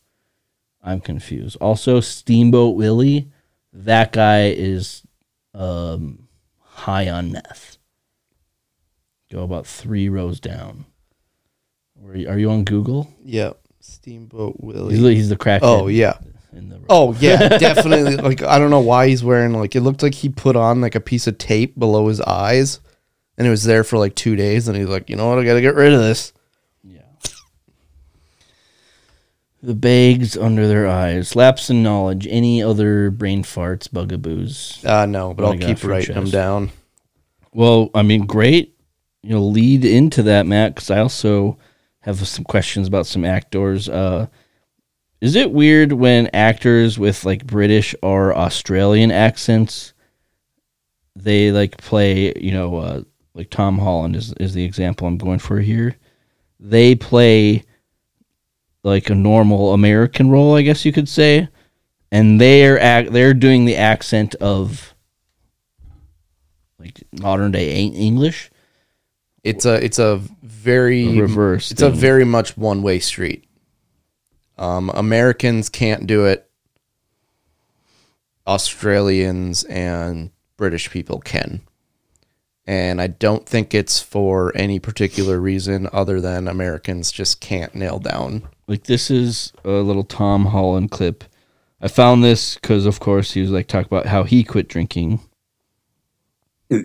I'm confused. Also, Steamboat Willie, that guy is um, high on meth. Go about three rows down. Where are you on Google? Yeah. Steamboat Willie. He's, he's the crackhead. Oh yeah. In the Oh yeah, definitely. like I don't know why he's wearing like it looked like he put on like a piece of tape below his eyes, and it was there for like two days. And he's like, you know what, I got to get rid of this. The bags under their eyes. Lapse in knowledge. Any other brain farts, bugaboos? Uh no, but I'll keep writing them down. Well, I mean, great. You know, lead into that, Matt, because I also have some questions about some actors. Uh, is it weird when actors with like British or Australian accents, they like play, you know, uh, like Tom Holland is is the example I'm going for here. They play like a normal American role, I guess you could say, and they're act they're doing the accent of like modern day Eng- English. It's a it's a very reverse It's a very much one way street. Um, Americans can't do it. Australians and British people can. And I don't think it's for any particular reason other than Americans just can't nail down. Like this is a little Tom Holland clip. I found this because, of course, he was like talking about how he quit drinking.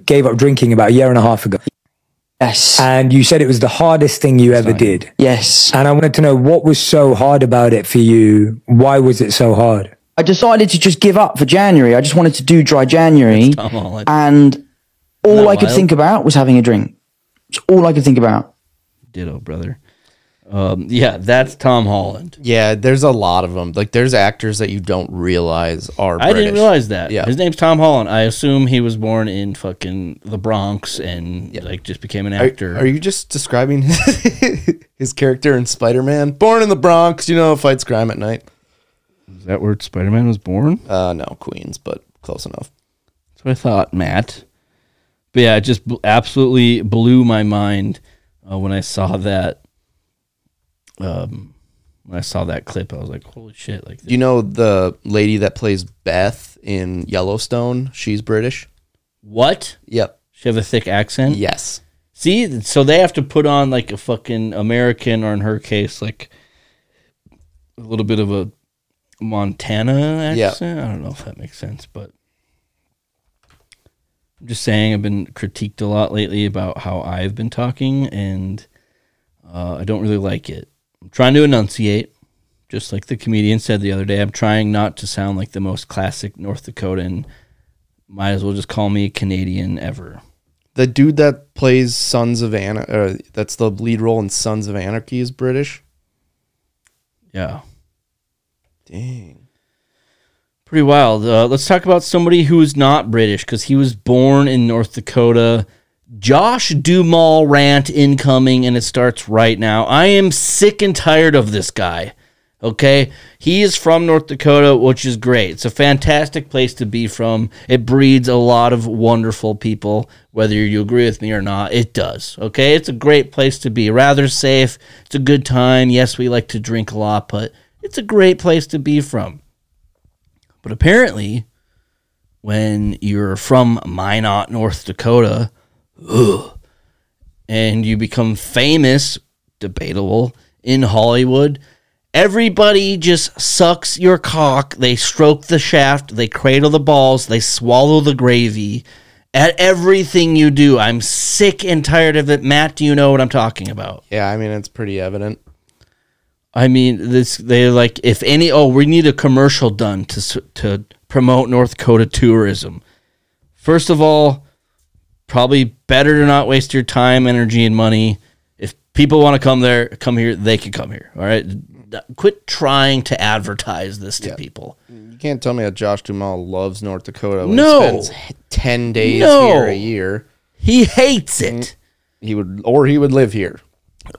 gave up drinking about a year and a half ago. Yes. And you said it was the hardest thing you ever did. Yes. And I wanted to know what was so hard about it for you? Why was it so hard? I decided to just give up for January. I just wanted to do dry January. Tom And all Isn't that I could think about was having a drink. It's all I could think about. Ditto, brother. Um, yeah, that's Tom Holland. Yeah, there's a lot of them. Like there's actors that you don't realize are I didn't realize that. Yeah. His name's Tom Holland. I assume he was born in fucking the Bronx and like just became an actor. are you just describing his, his character in Spider-Man? Born in the Bronx, you know, fights crime at night. Is that where Spider Man was born? Uh no, Queens, but close enough. That's what I thought, Matt. But yeah, it just bl- absolutely blew my mind uh, when I saw that. Um, when I saw that clip, I was like, "Holy shit!" Like, Do you know the lady that plays Beth in Yellowstone? She's British. what? Yep. She have a thick accent. Yes. See, so they have to put on like a fucking American, or in her case, like a little bit of a Montana accent. I don't know if that makes sense, but I'm just saying I've been critiqued a lot lately about how I've been talking, and uh, I don't really like it. I'm trying to enunciate, just like the comedian said the other day. I'm trying not to sound like the most classic North Dakotan. Might as well just call me Canadian ever. The dude that plays Sons of Anarchy, uh, that's the lead role in Sons of Anarchy, is British. Yeah. Dang. Pretty wild. Uh, let's talk about somebody who is not British because he was born in North Dakota. Josh Duhamel rant incoming, and it starts right now. I am sick and tired of this guy. Okay, he is from North Dakota, which is great. It's a fantastic place to be from. It breeds a lot of wonderful people, whether you agree with me or not. It does. Okay, it's a great place to be. Rather safe. It's a good time. Yes, we like to drink a lot, but it's a great place to be from. But apparently, when you're from Minot, North Dakota, ugh, and you become famous, debatable, in Hollywood, everybody just sucks your cock. They stroke the shaft, they cradle the balls, they swallow the gravy at everything you do. I'm sick and tired of it. Matt, do you know what I'm talking about? Yeah, I mean it's pretty evident. I mean, this they're like if any. Oh, we need a commercial done to to promote North Dakota tourism. First of all, probably better to not waste your time, energy, and money. If people want to come there, come here. They can come here. All right. Quit trying to advertise this to people. You can't tell me that Josh Duhamel loves North Dakota. When No. he spends ten days No. here a year. He hates it. Mm-hmm. He would, or he would live here.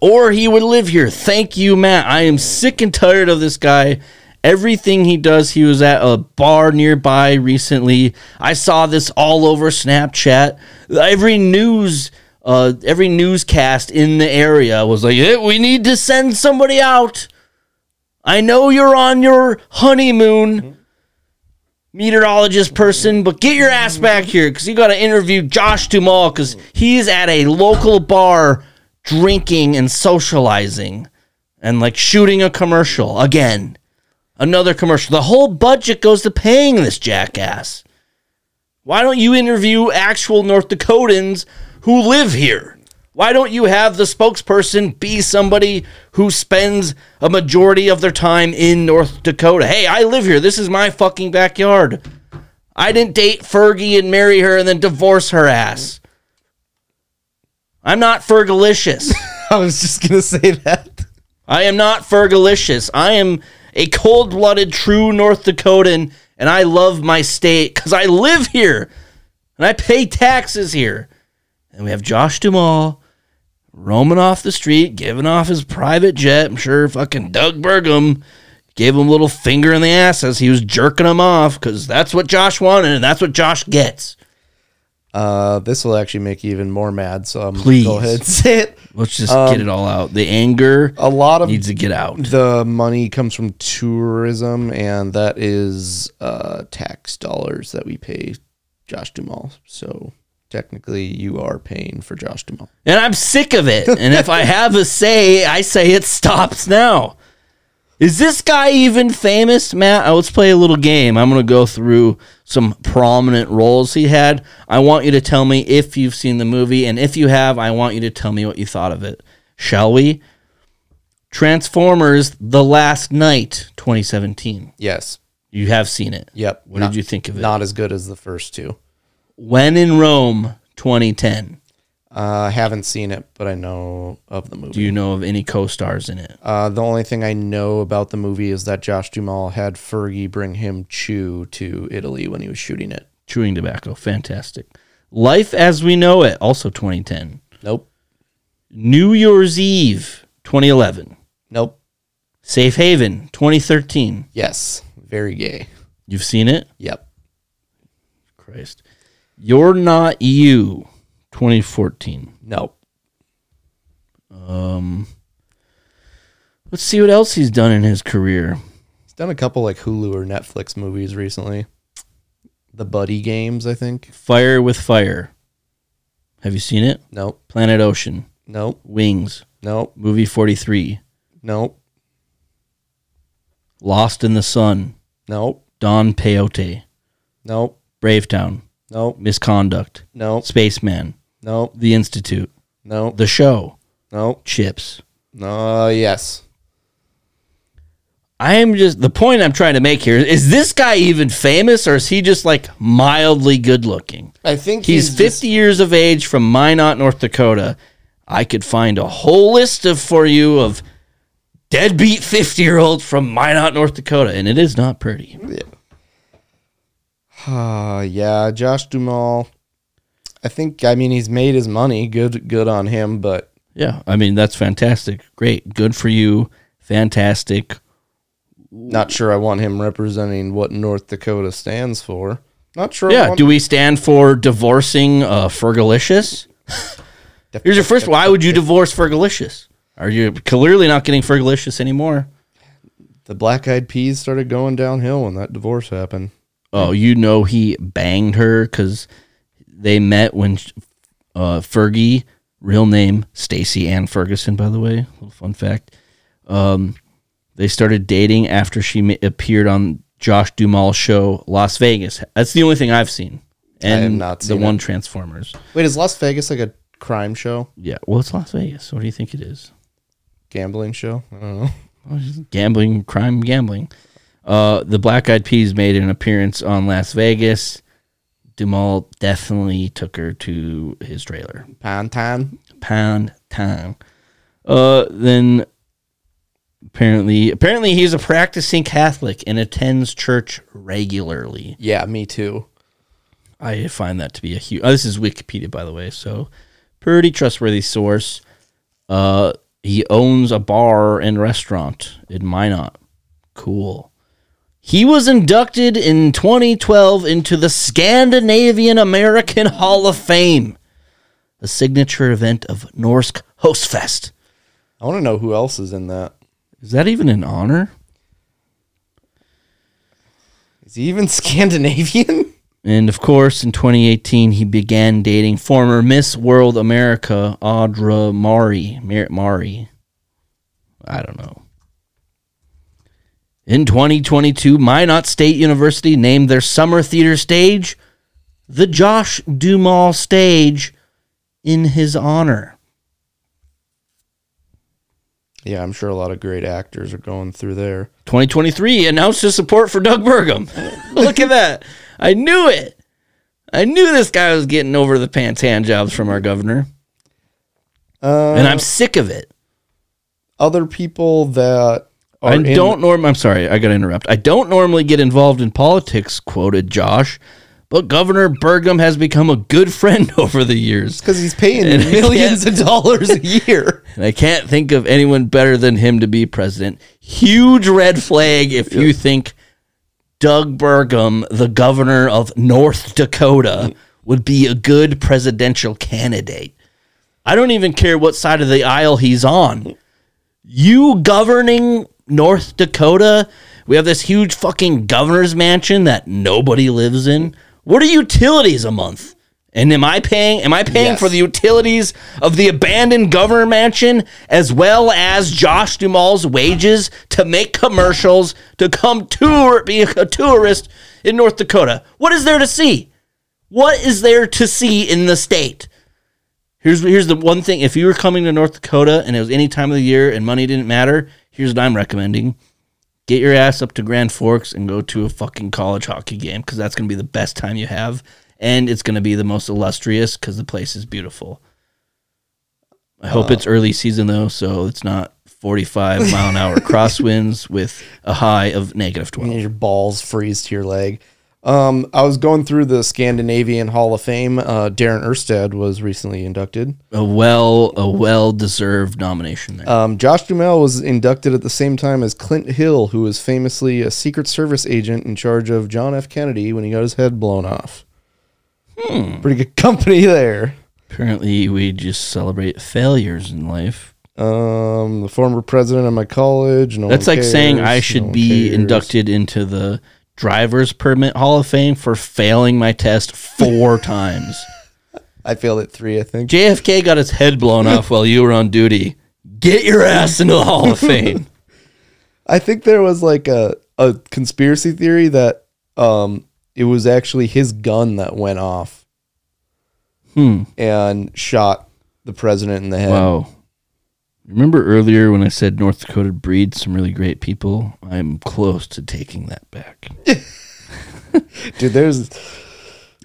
or he would live here. Thank you, Matt. I am sick and tired of this guy. Everything he does, he was at a bar nearby recently. I saw this all over Snapchat. Every news, uh, every newscast in the area was like, "Eh, "We need to send somebody out." I know you're on your honeymoon, meteorologist person, but get your ass back here because you got to interview Josh Duhamel because he's at a local bar drinking and socializing and like shooting a commercial again. Another commercial. The whole budget goes to paying this jackass. Why don't you interview actual North Dakotans who live here? Why don't you have the spokesperson be somebody who spends a majority of their time in North Dakota? Hey, I live here. This is my fucking backyard. I didn't date Fergie and marry her and then divorce her ass. I'm not Fergalicious. I was just gonna say that. I am not Fergalicious. I am a cold blooded, true North Dakotan, and I love my state because I live here and I pay taxes here. And we have Josh Duhamel roaming off the street, giving off his private jet. I'm sure fucking Doug Burgum gave him a little finger in the ass as he was jerking him off because that's what Josh wanted and that's what Josh gets. Uh, this will actually make you even more mad. So I'm Please. go ahead and say it. Let's just Um, get it all out. The anger A lot of needs to get out. the money comes from tourism, and that is uh, tax dollars that we pay Josh Duhamel. So technically, you are paying for Josh Duhamel. And I'm sick of it. And if I have a say, I say it stops now. Is this guy even famous, Matt? Uh, Let's play a little game. I'm going to go through some prominent roles he had. I want you to tell me if you've seen the movie. And if you have, I want you to tell me what you thought of it. Shall we? Transformers The Last Knight 2017. Yes. You have seen it. Yep. What Not- did you think of it? Not as good as the first two. When in Rome 2010. Uh, I haven't seen it, but I know of the movie. Do you know of any co stars in it? Uh, the only thing I know about the movie is that Josh Duhamel had Fergie bring him Chew to Italy when he was shooting it. Chewing tobacco. Fantastic. Life as we know it, also 2010. Nope. New Year's Eve, 2011. Nope. Safe Haven, 2013. Yes. Very gay. You've seen it? Yep. Christ. You're Not You, 2014. Nope. Um, let's see what else he's done in his career. He's done a couple like Hulu or Netflix movies recently. The Buddy Games, I think. Fire with Fire. Have you seen it? Nope. Planet Ocean. Nope. Wings. Nope. Movie 43. Nope. Lost in the Sun. Nope. Don Peyote. Nope. Bravetown. Nope. Misconduct. Nope. Spaceman. Nope. The Institute. Nope. The Show. Nope. Chips. Uh yes. I am just the point I'm trying to make here is this guy even famous or is he just like mildly good looking? I think He's, he's 50 just- years of age from Minot, North Dakota. I could find a whole list of for you of deadbeat 50 year olds from Minot, North Dakota, and it is not pretty. Yeah. Uh, yeah, Josh Duhamel. I think I mean he's made his money. Good good on him, but Yeah, I mean that's fantastic. Great, good for you. Fantastic. Not sure I want him representing what North Dakota stands for. Not sure. Yeah. Do we stand for divorcing uh, Fergalicious? Here's your first. Why would you divorce Fergalicious? Are you clearly not getting Fergalicious anymore? the Black Eyed Peas started going downhill when that divorce happened. Oh, you know he banged her because they met when uh, Fergie, real name Stacy Ann Ferguson, by the way, little fun fact. Um, they started dating after she ma- appeared on Josh Duhamel's show Las Vegas. That's the only thing I've seen, and have not the seen one it. Transformers. Wait, is Las Vegas like a crime show, Yeah, well, it's Las Vegas. What do you think it is? gambling show? I don't know. gambling, crime, gambling. Uh, the Black Eyed Peas made an appearance on Las Vegas. Duhamel definitely took her to his trailer. Pound time. Pound time. Uh, then apparently, apparently he's a practicing Catholic and attends church regularly. Yeah, me too. I find that to be a huge. Oh, this is Wikipedia, by the way, so pretty trustworthy source. Uh, he owns a bar and restaurant in Minot. Cool. He was inducted in 2012 into the Scandinavian American Hall of Fame, the signature event of Norsk Hostfest. I want to know who else is in that. Is that even an honor? Is he even Scandinavian? And of course, in 2018, he began dating former Miss World America Audra Mari. Mar- Mari. I don't know. In 2022, Minot State University named their summer theater stage the Josh Duhamel Stage in his honor. Yeah, I'm sure a lot of great actors are going through there. 2023 announced his support for Doug Burgum. Look at that. I knew it. I knew this guy was getting over the pants hand jobs from our governor. Uh, and I'm sick of it. other people that I in- don't norm. I'm sorry, I got to interrupt. I don't normally get involved in politics, quoted Josh, but Governor Burgum has become a good friend over the years. because he's paying And millions of dollars a year. And I can't think of anyone better than him to be president. Huge red flag if you think Doug Burgum, the governor of North Dakota, would be a good presidential candidate. I don't even care what side of the aisle he's on. You governing North Dakota, we have this huge fucking governor's mansion that nobody lives in. What are utilities a month? And am I paying am I paying Yes. for the utilities of the abandoned governor mansion as well as Josh Duhamel's wages to make commercials to come tour be a tourist in North Dakota? What is there to see? What is there to see in the state? Here's here's the one thing. If you were coming to North Dakota and it was any time of the year and money didn't matter, here's what I'm recommending. Get your ass up to Grand Forks and go to a fucking college hockey game because that's going to be the best time you have. And it's going to be the most illustrious because the place is beautiful. I hope it's early season though, so it's not 45 mile an hour crosswinds with a high of negative 12. Your balls freeze to your leg. Um, I was going through the Scandinavian Hall of Fame. Uh, Darren Erstad was recently inducted. A well, a well deserved nomination there. Um, Josh Duhamel was inducted at the same time as Clint Hill, who was famously a Secret Service agent in charge of John F. Kennedy when he got his head blown off. Hmm. Pretty good company there. Apparently, we just celebrate failures in life. Um, the former president of my college. No That's like saying I should one be cares. inducted into the driver's permit hall of fame for failing my test four times. I failed it three, I think. JFK got his head blown off while you were on duty. Get your ass into the hall of fame. I think there was like a, a conspiracy theory that um it was actually his gun that went off Hmm. and shot the president in the head. Wow. Remember earlier when I said North Dakota breeds some really great people? I'm close to taking that back. Dude, there's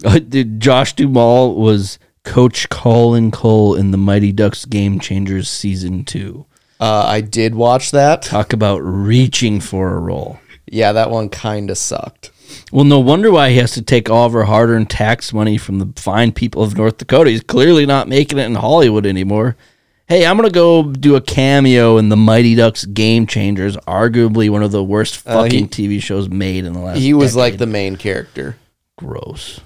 Uh, Dude, Josh Duhamel was Coach Colin Cole in the Mighty Ducks Game Changers season two. uh I did watch that. Talk about reaching for a role. Yeah, that one kind of sucked. Well, no wonder why he has to take all of our hard earned tax money from the fine people of North Dakota. He's clearly not making it in Hollywood anymore. Hey, I'm gonna go do a cameo in the Mighty Ducks Game Changers, arguably one of the worst Uh, he- fucking TV shows made in the last. He was like the main character. gross.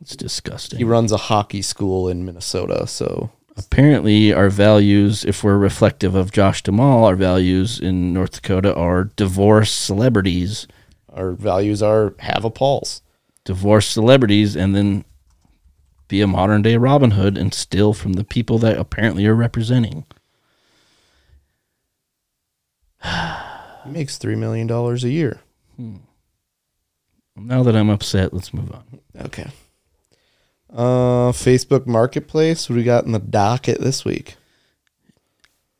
It's disgusting. He runs a hockey school in Minnesota, so Apparently, our values, if we're reflective of Josh Duhamel, our values in North Dakota are divorce celebrities, our values are have a pulse. divorce celebrities, and then be a modern day Robin Hood and steal from the people that apparently you're representing. He makes three million dollars a year. Now that I'm upset, let's move on. Okay. Uh, Facebook Marketplace. What do we got in the docket this week?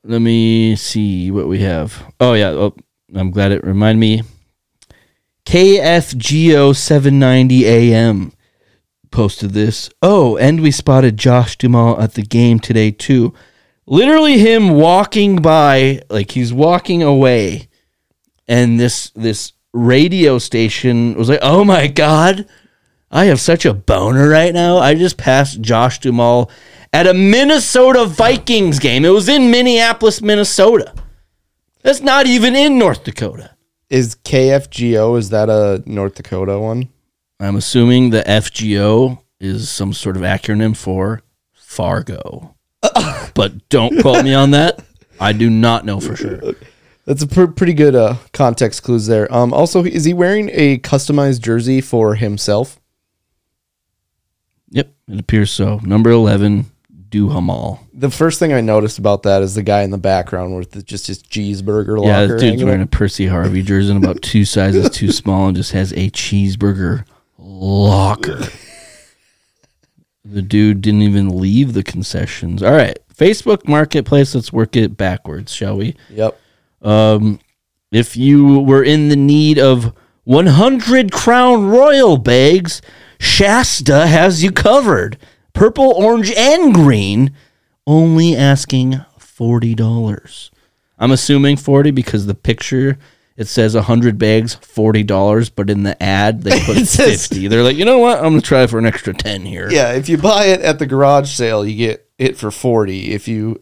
Let me see what we have. Oh yeah, oh, I'm glad it reminded me. KFGO 790 AM posted this. Oh, and we spotted Josh Duhamel at the game today too. Literally him walking by, like he's walking away, and this this radio station was like, "Oh my god, I have such a boner right now. I just passed Josh Duhamel at a Minnesota Vikings game. It was in Minneapolis, Minnesota. That's not even in North Dakota. Is KFGO is that a North Dakota one? I'm assuming the FGO is some sort of acronym for Fargo. but don't quote me on that. I do not know for sure. That's a pr- pretty good uh, context clues there. Um, also, is he wearing a customized jersey for himself? Yep, it appears so. Number 11, Duhamel. The first thing I noticed about that is the guy in the background with the, just his cheeseburger Yeah, locker. this dude's wearing a. Percy Harvin jersey and about two sizes too small and just has a cheeseburger locker. The dude didn't even leave the concessions. All right, Facebook Marketplace. Let's work it backwards, shall we? Yep. Um, if you were in the need of 100 Crown Royal bags, Shasta has you covered. Purple, orange, and green. Only asking $40. I'm assuming 40 because the picture it says 100 bags, $40, but in the ad they put It says- 50. They're like, "You know what? I'm going to try for an extra 10 here." Yeah, if you buy it at the garage sale, you get it for 40. If you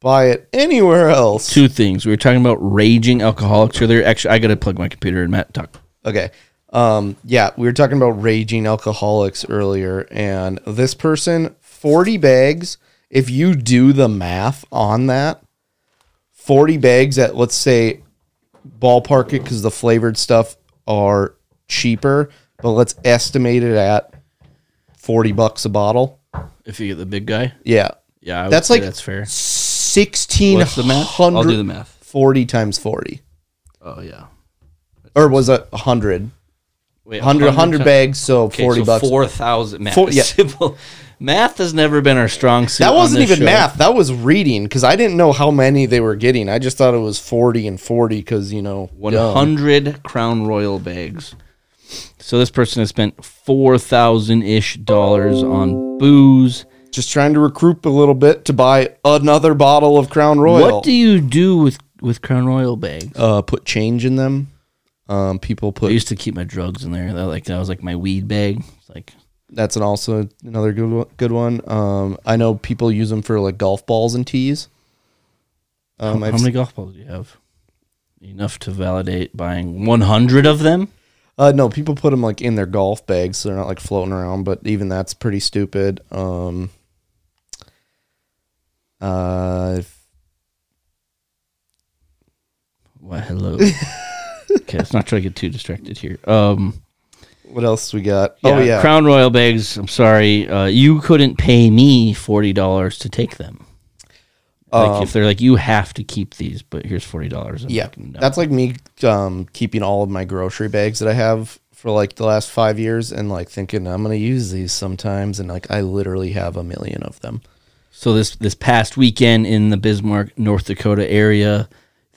buy it anywhere else. Two things. We were talking about raging alcoholics earlier. Actually, I got to plug my computer and Matt talk. Okay. Um, yeah, we were talking about raging alcoholics earlier, and this person, 40 bags, if you do the math on that, 40 bags at, let's say, ballpark it because the flavored stuff are cheaper, but let's estimate it at 40 bucks a bottle. If you get the big guy. Yeah. Yeah, that's like that's fair. 1600 What's the math? I'll do the math. 40 times 40. Oh yeah. Or was it 100? Wait, 100, 100 ti- bags, so Okay, 40 so bucks. Four thousand. Math. Four- yeah. Math has never been our strong suit. That wasn't even show. math. That was reading because I didn't know how many they were getting. I just thought it was 40 and 40 because, you know, One dumb. hundred Crown Royal bags. So this person has spent four thousand ish dollars on booze. Just trying to recruit a little bit to buy another bottle of Crown Royal. What do you do with with Crown Royal bags? uh, put change in them. Um, people put. I used to keep my drugs in there. That like that was like my weed bag. It's like that's an also another good one, good one. Um, I know people use them for like golf balls and tees. Um, how, how many golf balls do you have? Enough to validate buying one hundred of them. Uh, no, people put them like in their golf bags, so they're not like floating around. But even that's pretty stupid. Um, uh, if- Why, hello. okay, let's not try to get too distracted here. Um, what else we got? yeah, oh yeah, Crown Royal bags. I'm sorry, uh, you couldn't pay me forty dollars to take them. Like Um, if they're like, you have to keep these, but here's forty dollars. yeah. That's like me um, keeping all of my grocery bags that I have for like the last five years, and like thinking I'm gonna use these sometimes, and like I literally have a million of them. So this this past weekend in the Bismarck, North Dakota area,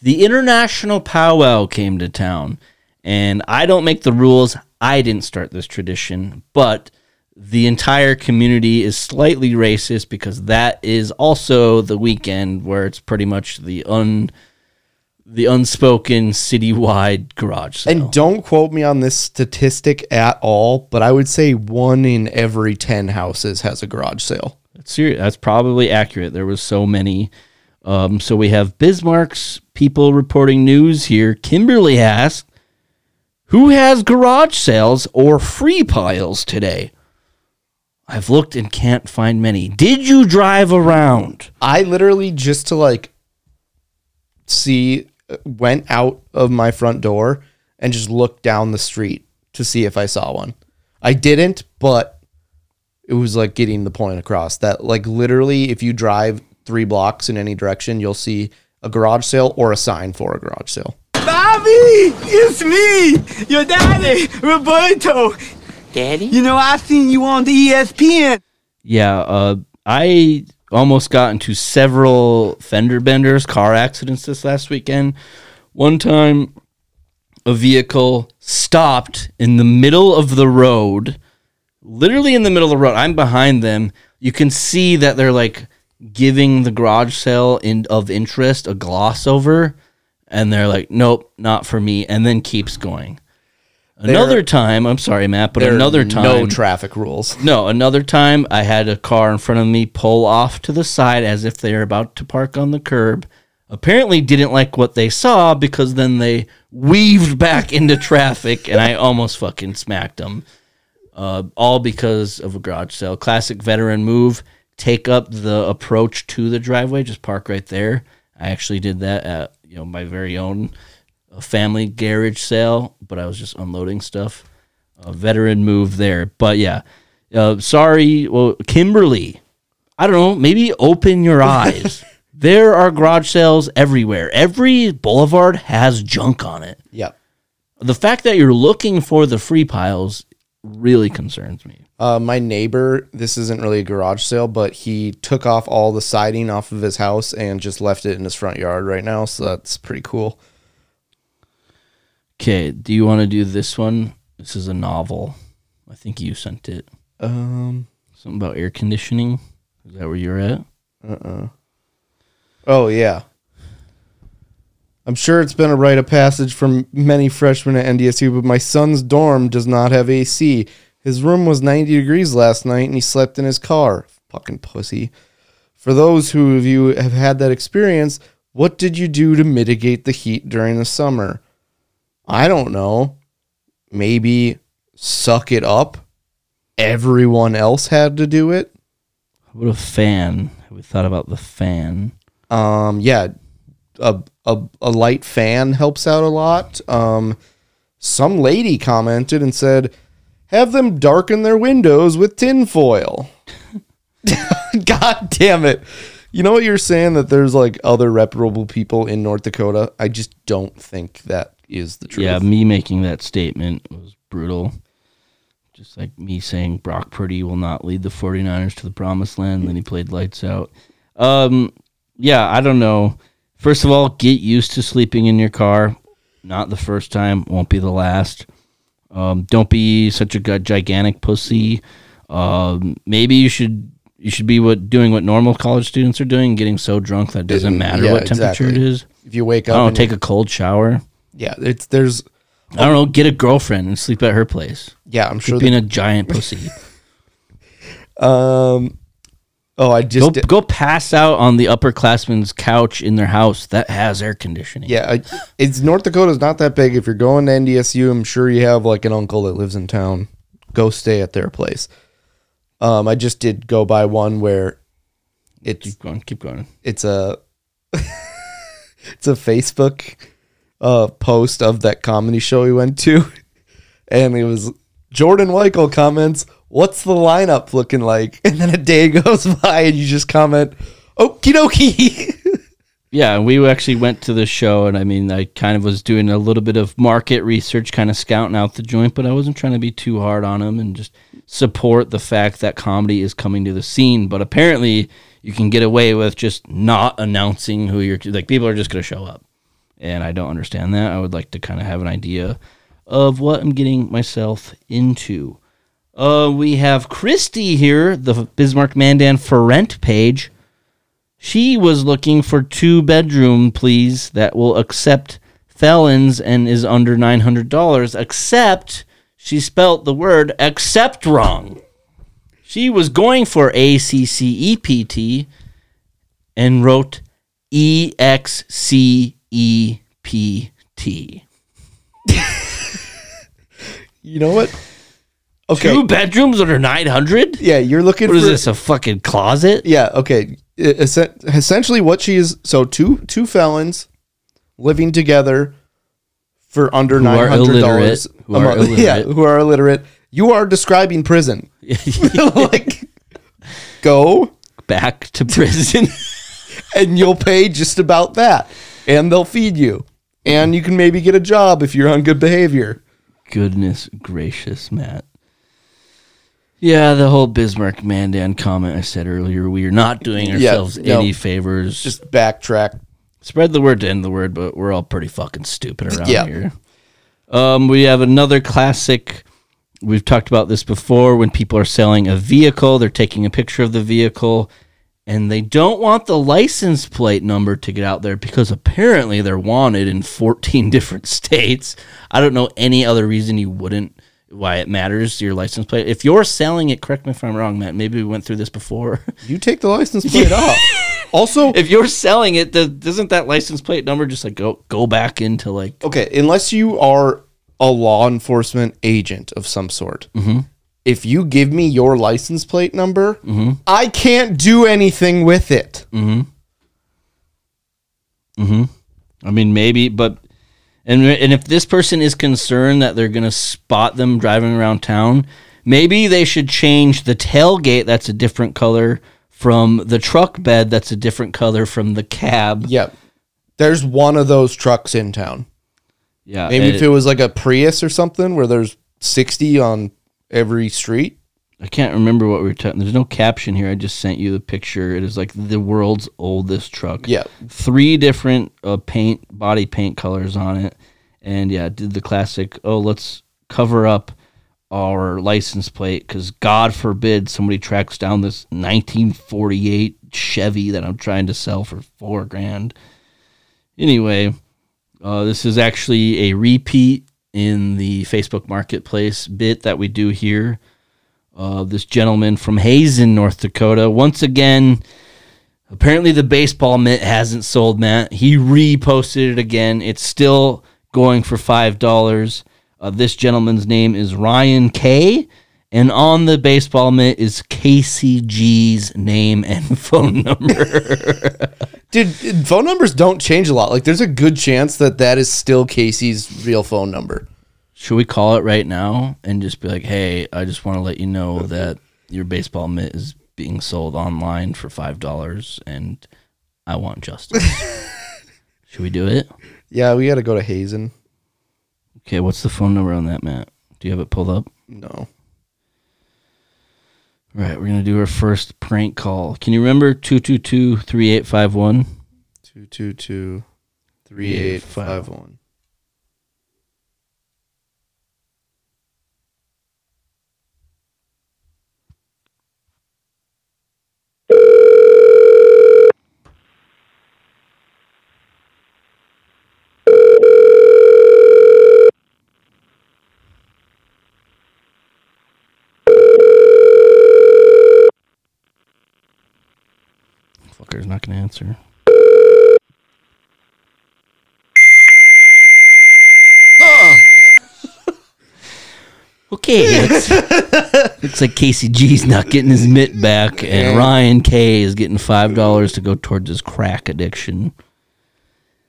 the International Powwow came to town. And I don't make the rules. I didn't start this tradition, but the entire community is slightly racist because that is also the weekend where it's pretty much the un the unspoken citywide garage sale. And don't quote me on this statistic at all, but I would say one in every ten houses has a garage sale. That's serious. That's probably accurate. There was so many. Um, so we have Bismarck's people reporting news here. Kimberly asked, "Who has garage sales or free piles today?" I've looked and can't find many. Did you drive around? I literally just to like see uh, went out of my front door and just looked down the street to see if I saw one. I didn't, but it was like getting the point across that like literally if you drive 3 blocks in any direction, you'll see a garage sale or a sign for a garage sale. Bobby, it's me, your daddy, Roberto. Daddy? You know, I seen you on the ESPN. Yeah, uh, I almost got into several fender benders, car accidents this last weekend. One time, a vehicle stopped in the middle of the road, literally in the middle of the road. I'm behind them. You can see that they're like giving the garage sale in, of interest a gloss over, and they're like, "Nope, not for me," and then keeps going. Another There- time, I'm sorry, Matt, but There are another time, no traffic rules. no, another time I had a car in front of me pull off to the side as if they were about to park on the curb. Apparently didn't like what they saw because then they weaved back into traffic and I almost fucking smacked them. Uh, all because of a garage sale. Classic veteran move. Take up the approach to the driveway. Just park right there. I actually did that at you know my very own uh, family garage sale, but I was just unloading stuff a veteran move there. But yeah, uh, sorry. Well, Kimberly, I don't know. Maybe open your eyes. there are garage sales everywhere. Every boulevard has junk on it. Yep. The fact that you're looking for the free piles really concerns me. Uh, my neighbor, this isn't really a garage sale, but he took off all the siding off of his house and just left it in his front yard right now. So that's pretty cool. Okay, do you want to do this one? This is a novel. I think you sent it. Um, Something about air conditioning. Is that where you're at? uh uh Oh, yeah. I'm sure it's been a rite of passage from many freshmen at NDSU, but my son's dorm does not have AC. His room was 90 degrees last night and he slept in his car. Fucking pussy. For those who of you have had that experience, what did you do to mitigate the heat during the summer? I don't know. Maybe suck it up. Everyone else had to do it. What a fan. Have we thought about the fan? Um, yeah, a, a a light fan helps out a lot. Um, some lady commented and said, "Have them darken their windows with tinfoil." God damn it! You know what you're saying that there's like other reputable people in North Dakota. I just don't think that is the truth. Yeah, me making that statement was brutal. Just like me saying Brock Purdy will not lead the 49ers to the promised land, and then he played lights out. Um, yeah, I don't know. First of all, get used to sleeping in your car. Not the first time, won't be the last. Um, don't be such a gigantic pussy. Um, maybe you should you should be what doing what normal college students are doing, getting so drunk that it doesn't matter Yeah, what temperature exactly. it is. If you wake up, I don't know, take a cold shower. yeah, it's there's I don't know, get a girlfriend and sleep at her place. yeah, I'm Quit sure. being that- a giant pussy. um, oh, I just go, did- go pass out on the upperclassman's couch in their house that has air conditioning. Yeah, I, it's North Dakota's not that big. If you're going to NDSU, I'm sure you have like an uncle that lives in town. Go stay at their place. Um, I just did go by one where it's Keep going, keep going. it's a it's a Facebook uh post of that comedy show we went to, and it was Jordan Weichel comments, "What's the lineup looking like?" And then a day goes by, and you just comment, "Okie dokie." Yeah, we actually went to the show, and I mean, I kind of was doing a little bit of market research, kind of scouting out the joint, but I wasn't trying to be too hard on them and just support the fact that comedy is coming to the scene. But apparently, you can get away with just not announcing who you're like. People are just going to show up, and I don't understand that. I would like to kind of have an idea of what I'm getting myself into. Uh, we have Christy here, the Bismarck Mandan for rent page. She was looking for two bedroom, please, that will accept felons and is under nine hundred dollars. Except she spelt the word accept wrong. She was going for A C C E P T and wrote E X C E P T. You know what? Okay. Two bedrooms that are 900? Yeah, you're looking What is for is this, a fucking closet? Yeah, okay. Essentially what she is so two two felons living together for under Who are nine hundred dollars. illiterate, who are illiterate. Yeah, who are illiterate. You are describing prison. like go Back to prison. and you'll pay just about that. And they'll feed you. And you can maybe get a job if you're on good behavior. Goodness gracious, Matt. Yeah, the whole Bismarck Mandan comment I said earlier, we are not doing Yeah, ourselves no. any favors. Just backtrack. spread the word to end the word, but we're all pretty fucking stupid around Yeah. here. Um, we have another classic. We've talked about this before. When people are selling a vehicle, they're taking a picture of the vehicle, and they don't want the license plate number to get out there because apparently they're wanted in 14 different states. I don't know any other reason you wouldn't. Why it matters your license plate? If you're selling it, correct me if I'm wrong, Matt. Maybe we went through this before. You take the license plate off. Also, if you're selling it, the, doesn't that license plate number just like go go back into like okay, unless you are a law enforcement agent of some sort, mm-hmm. if you give me your license plate number, mm-hmm. I can't do anything with it. Mm-hmm. mm-hmm. I mean, maybe, but and and if this person is concerned that they're gonna spot them driving around town, maybe they should change the tailgate. That's a different color from the truck bed. That's a different color from the cab. Yep. There's one of those trucks in town. Yeah, Maybe and if it was like a Prius or something where there's 60 on every street. I can't remember what we were talking. There's no caption here. I just sent you the picture. It is like the world's oldest truck. Yeah. three different uh, paint body paint colors on it, and yeah, did the classic. Oh, let's cover up our license plate because God forbid somebody tracks down this 1948 Chevy that I'm trying to sell for four grand. Anyway, uh, this is actually a repeat in the Facebook Marketplace bit that we do here. Uh, this gentleman from Hazen, North Dakota, once again Apparently, the baseball mitt hasn't sold, Matt. He reposted it again. It's still going for five dollars. Uh, this gentleman's name is Ryan K, and on the baseball mitt is Casey G's name and phone number. Dude, phone numbers don't change a lot. Like, there's a good chance that that is still Casey's real phone number. Should we call it right now and just be like, "Hey, I just want to let you know that your baseball mitt is being sold online for five dollars, and I want justice." Should we do it? Yeah, we got to go to Hazen. Okay, what's the phone number on that, Matt? Do you have it pulled up? No. Right, we're gonna do our first prank call. Can you remember 222-3851? 222 3851. Fucker's not gonna answer. Okay, looks, looks like Casey G's not getting his mitt back, and Ryan K is getting five dollars to go towards his crack addiction.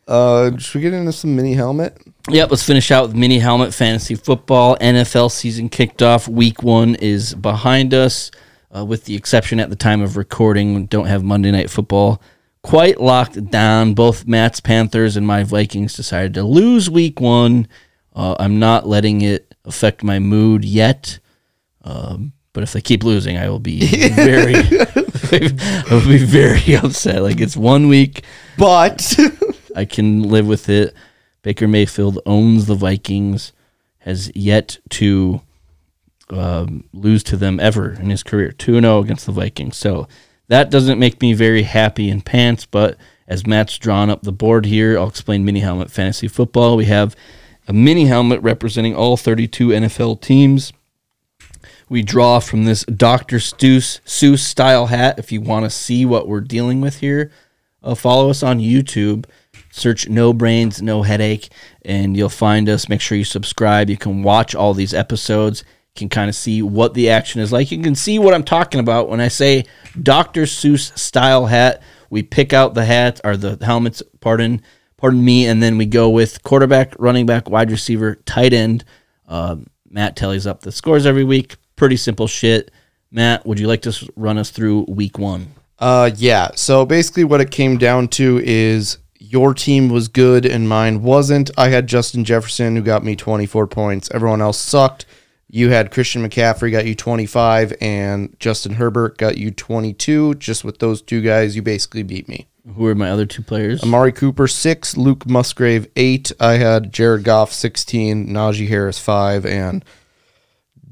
Uh, should we get into some mini helmet? Yep, let's finish out with mini helmet fantasy football. NFL season kicked off. Week one is behind us, uh, with the exception at the time of recording. Don't have Monday night football quite locked down. Both Matt's Panthers and my Vikings decided to lose week one. Uh, I'm not letting it affect my mood yet. Um, but if they keep losing, I will be very, I will be very upset. Like it's one week, but I can live with it. Baker Mayfield owns the Vikings, has yet to um, lose to them ever in his career. 2 0 against the Vikings. So that doesn't make me very happy in pants, but as Matt's drawn up the board here, I'll explain mini helmet fantasy football. We have a mini helmet representing all 32 NFL teams. we draw from this Dr. Seuss, Seuss style hat. If you want to see what we're dealing with here, uh, follow us on YouTube. Search No Brains, No Headache, and you'll find us. Make sure you subscribe. You can watch all these episodes. Can kind of see what the action is like. You can see what I'm talking about when I say Dr. Seuss style hat. We pick out the hats or the helmets, pardon, pardon me, and then we go with quarterback, running back, wide receiver, tight end. Um, Matt tallies up the scores every week. Pretty simple shit. Matt, would you like to run us through week one? Uh, yeah. So basically, what it came down to is your team was good and mine wasn't. I had Justin Jefferson who got me 24 points. Everyone else sucked. You had Christian McCaffrey got you 25, and Justin Herbert got you 22. Just with those two guys, you basically beat me. Who are my other two players? Amari Cooper six, Luke Musgrave eight. I had Jared Goff sixteen, Najee Harris five, and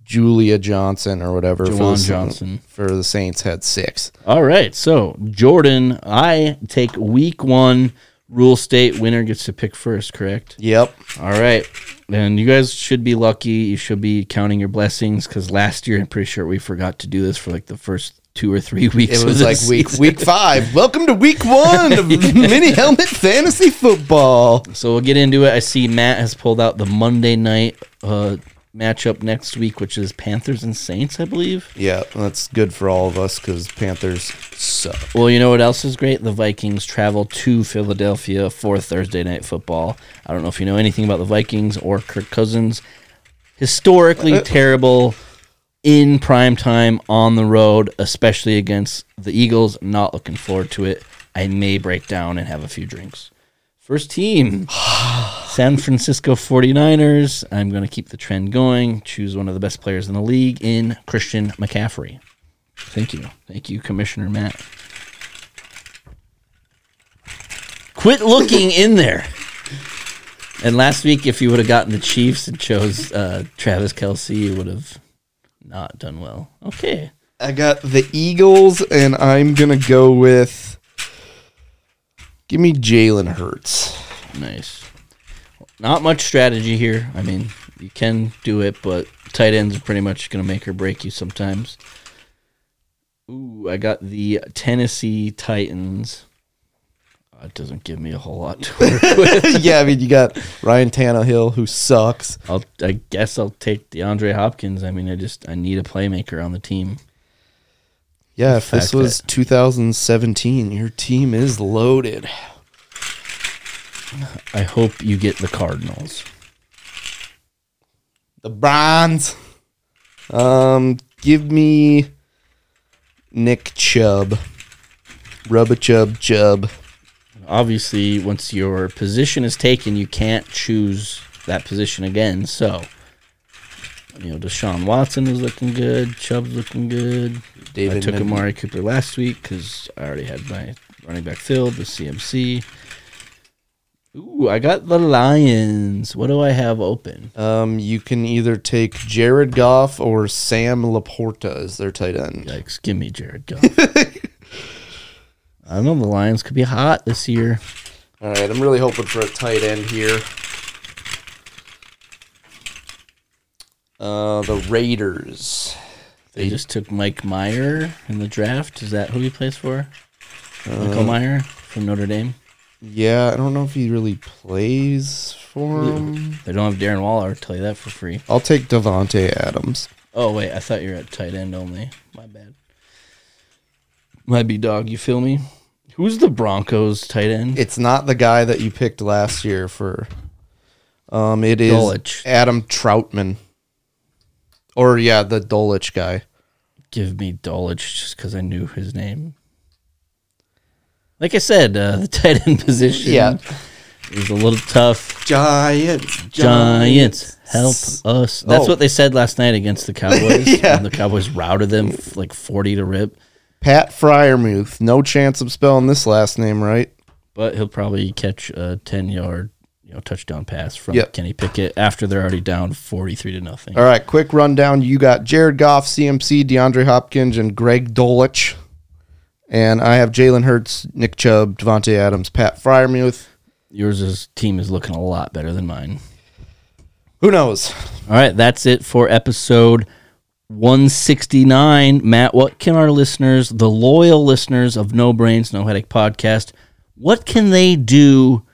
Julia Johnson or whatever for the, Johnson. for the Saints had six. All right. So, Jordan, I take week one. Rule state winner gets to pick first, correct? Yep. All right. And you guys should be lucky. You should be counting your blessings because last year, I'm pretty sure we forgot to do this for like the first two or three weeks. It was like week season. week five. Welcome to week one of mini helmet fantasy football. So we'll get into it. I see Matt has pulled out the Monday night uh, matchup next week, which is Panthers and Saints, I believe. Yeah, that's good for all of us because Panthers suck. Well, you know what else is great? The Vikings travel to Philadelphia for Thursday night football. I don't know if you know anything about the Vikings or Kirk Cousins. Historically terrible in prime time on the road, especially against the Eagles. Not looking forward to it. I may break down and have a few drinks. First team, San Francisco 49ers. I'm going to keep the trend going. Choose one of the best players in the league in Christian McCaffrey. Thank you. Thank you, Commissioner Matt. Quit looking in there. And last week, if you would have gotten the Chiefs and chose uh, Travis Kelce, you would have not done well. Okay. I got the Eagles, and I'm gonna go with. Give me Jalen Hurts. Nice. Not much strategy here. I mean, you can do it, but tight ends are pretty much going to make or break you sometimes. Ooh, I got the Tennessee Titans. Uh, It doesn't give me a whole lot to work with. yeah, I mean you got Ryan Tannehill who sucks. I'll, I guess I'll take DeAndre Hopkins. I mean, I just I need a playmaker on the team. Yeah, The if this was 2017, your team is loaded. I hope you get the Cardinals. The Browns. Um, give me Nick Chubb. Rub a chub chub. Obviously, once your position is taken, you can't choose that position again. So, you know, Deshaun Watson is looking good. Chubb's looking good. David I took. Amari Cooper last week because I already had my running back filled with CMC. Ooh, I got the Lions. What do I have open? Um, you can either take Jared Goff or Sam LaPorta as their tight end. Yikes! Give me Jared Goff. I don't know. The Lions could be hot this year. All right, I'm really hoping for a tight end here. Uh, the Raiders. They just took Mike Mayer in the draft. Is that who he plays for? Uh, Michael Mayer from Notre Dame. Yeah, I don't know if he really plays for him. They don't have Darren Waller. I'll tell you that for free. I'll take Davante Adams. Oh wait, I thought you were at tight end only. My bad. Might be dog, you feel me? Who's the Broncos tight end? It's not the guy that you picked last year for. Um, it is Dulcich. Adam Trautman. Or yeah, the Dulcich guy. Give me Dulcich just because I knew his name. Like I said, uh, the tight end position Yeah. is a little tough. Giants. Giants, help us. That's Oh. what they said last night against the Cowboys. Yeah. And the Cowboys routed them f- like 40 to rip. Pat Freiermuth. No chance of spelling this last name right. But he'll probably catch a 10 yard you know, touchdown pass from Yep. Kenny Pickett after they're already down 43 to nothing. All right, quick rundown. You got Jared Goff, CMC, DeAndre Hopkins, and Greg Dulcich. And I have Jalen Hurts, Nick Chubb, Davante Adams, Pat Freiermuth. Yours is, team is looking a lot better than mine. Who knows? All right, that's it for episode 169. Matt, what can our listeners, the loyal listeners of No Brains, No Headache podcast, what can they do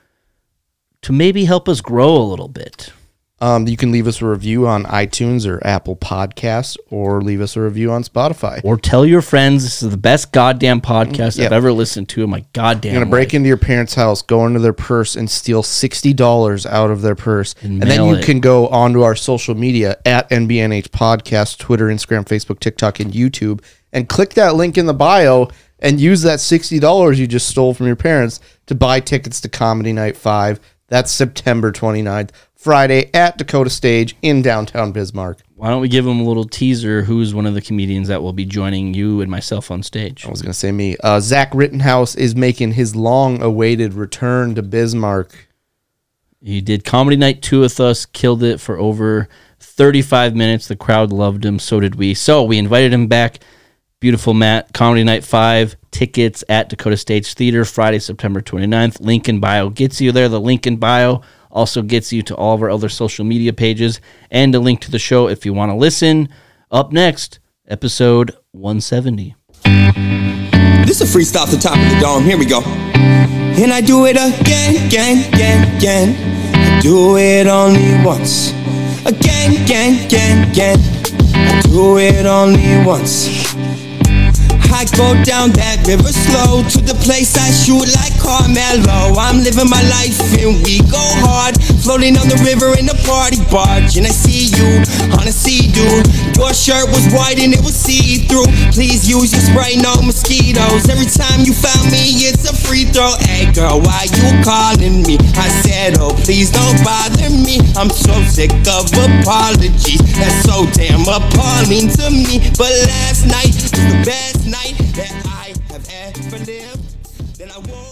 to maybe help us grow a little bit? Um, you can leave us a review on iTunes or Apple Podcasts, or leave us a review on Spotify. Or tell your friends this is the best goddamn podcast Yeah. I've ever listened to in my goddamn You're gonna break into your parents' house, go into their purse, and steal sixty dollars out of their purse, and, then mail you it. can go onto our social media at NBNH Podcast, Twitter, Instagram, Facebook, TikTok, and YouTube, and click that link in the bio and use that sixty dollars you just stole from your parents to buy tickets to Comedy Night Five. That's September 29th, Friday at Dakota Stage in downtown Bismarck. Why don't we give them a little teaser? Who's one of the comedians that will be joining you and myself on stage? I was gonna say me. Uh, Zach Rittenhouse is making his long-awaited return to Bismarck. He did Comedy Night 2 with us, killed it for over 35 minutes. The crowd loved him. So did we. So we invited him back. Beautiful Matt. Comedy Night 5. Tickets at Dakota Stage Theater, Friday, September 29th. Link in bio gets you there. The link in bio also gets you to all of our other social media pages and a link to the show if you want to listen. Up next, episode 170. This is a freestyle off the top of the dome. Here we go. And I do it again, again, again, again. I do it only once. Again, again, again, again. I do it only once. I go down that river slow to the place I shoot like Carmelo. I'm living my life and we go hard, floating on the river in a party barge. And I see you on a sea dude. Your shirt was white and it was see through. Please use your spray, no mosquitoes. Every time you found me, it's a free throw. Hey girl, why you calling me? I said, oh please don't bother me. I'm so sick of apologies. That's so damn appalling to me. But last night was the best night that I have ever lived. Then I woke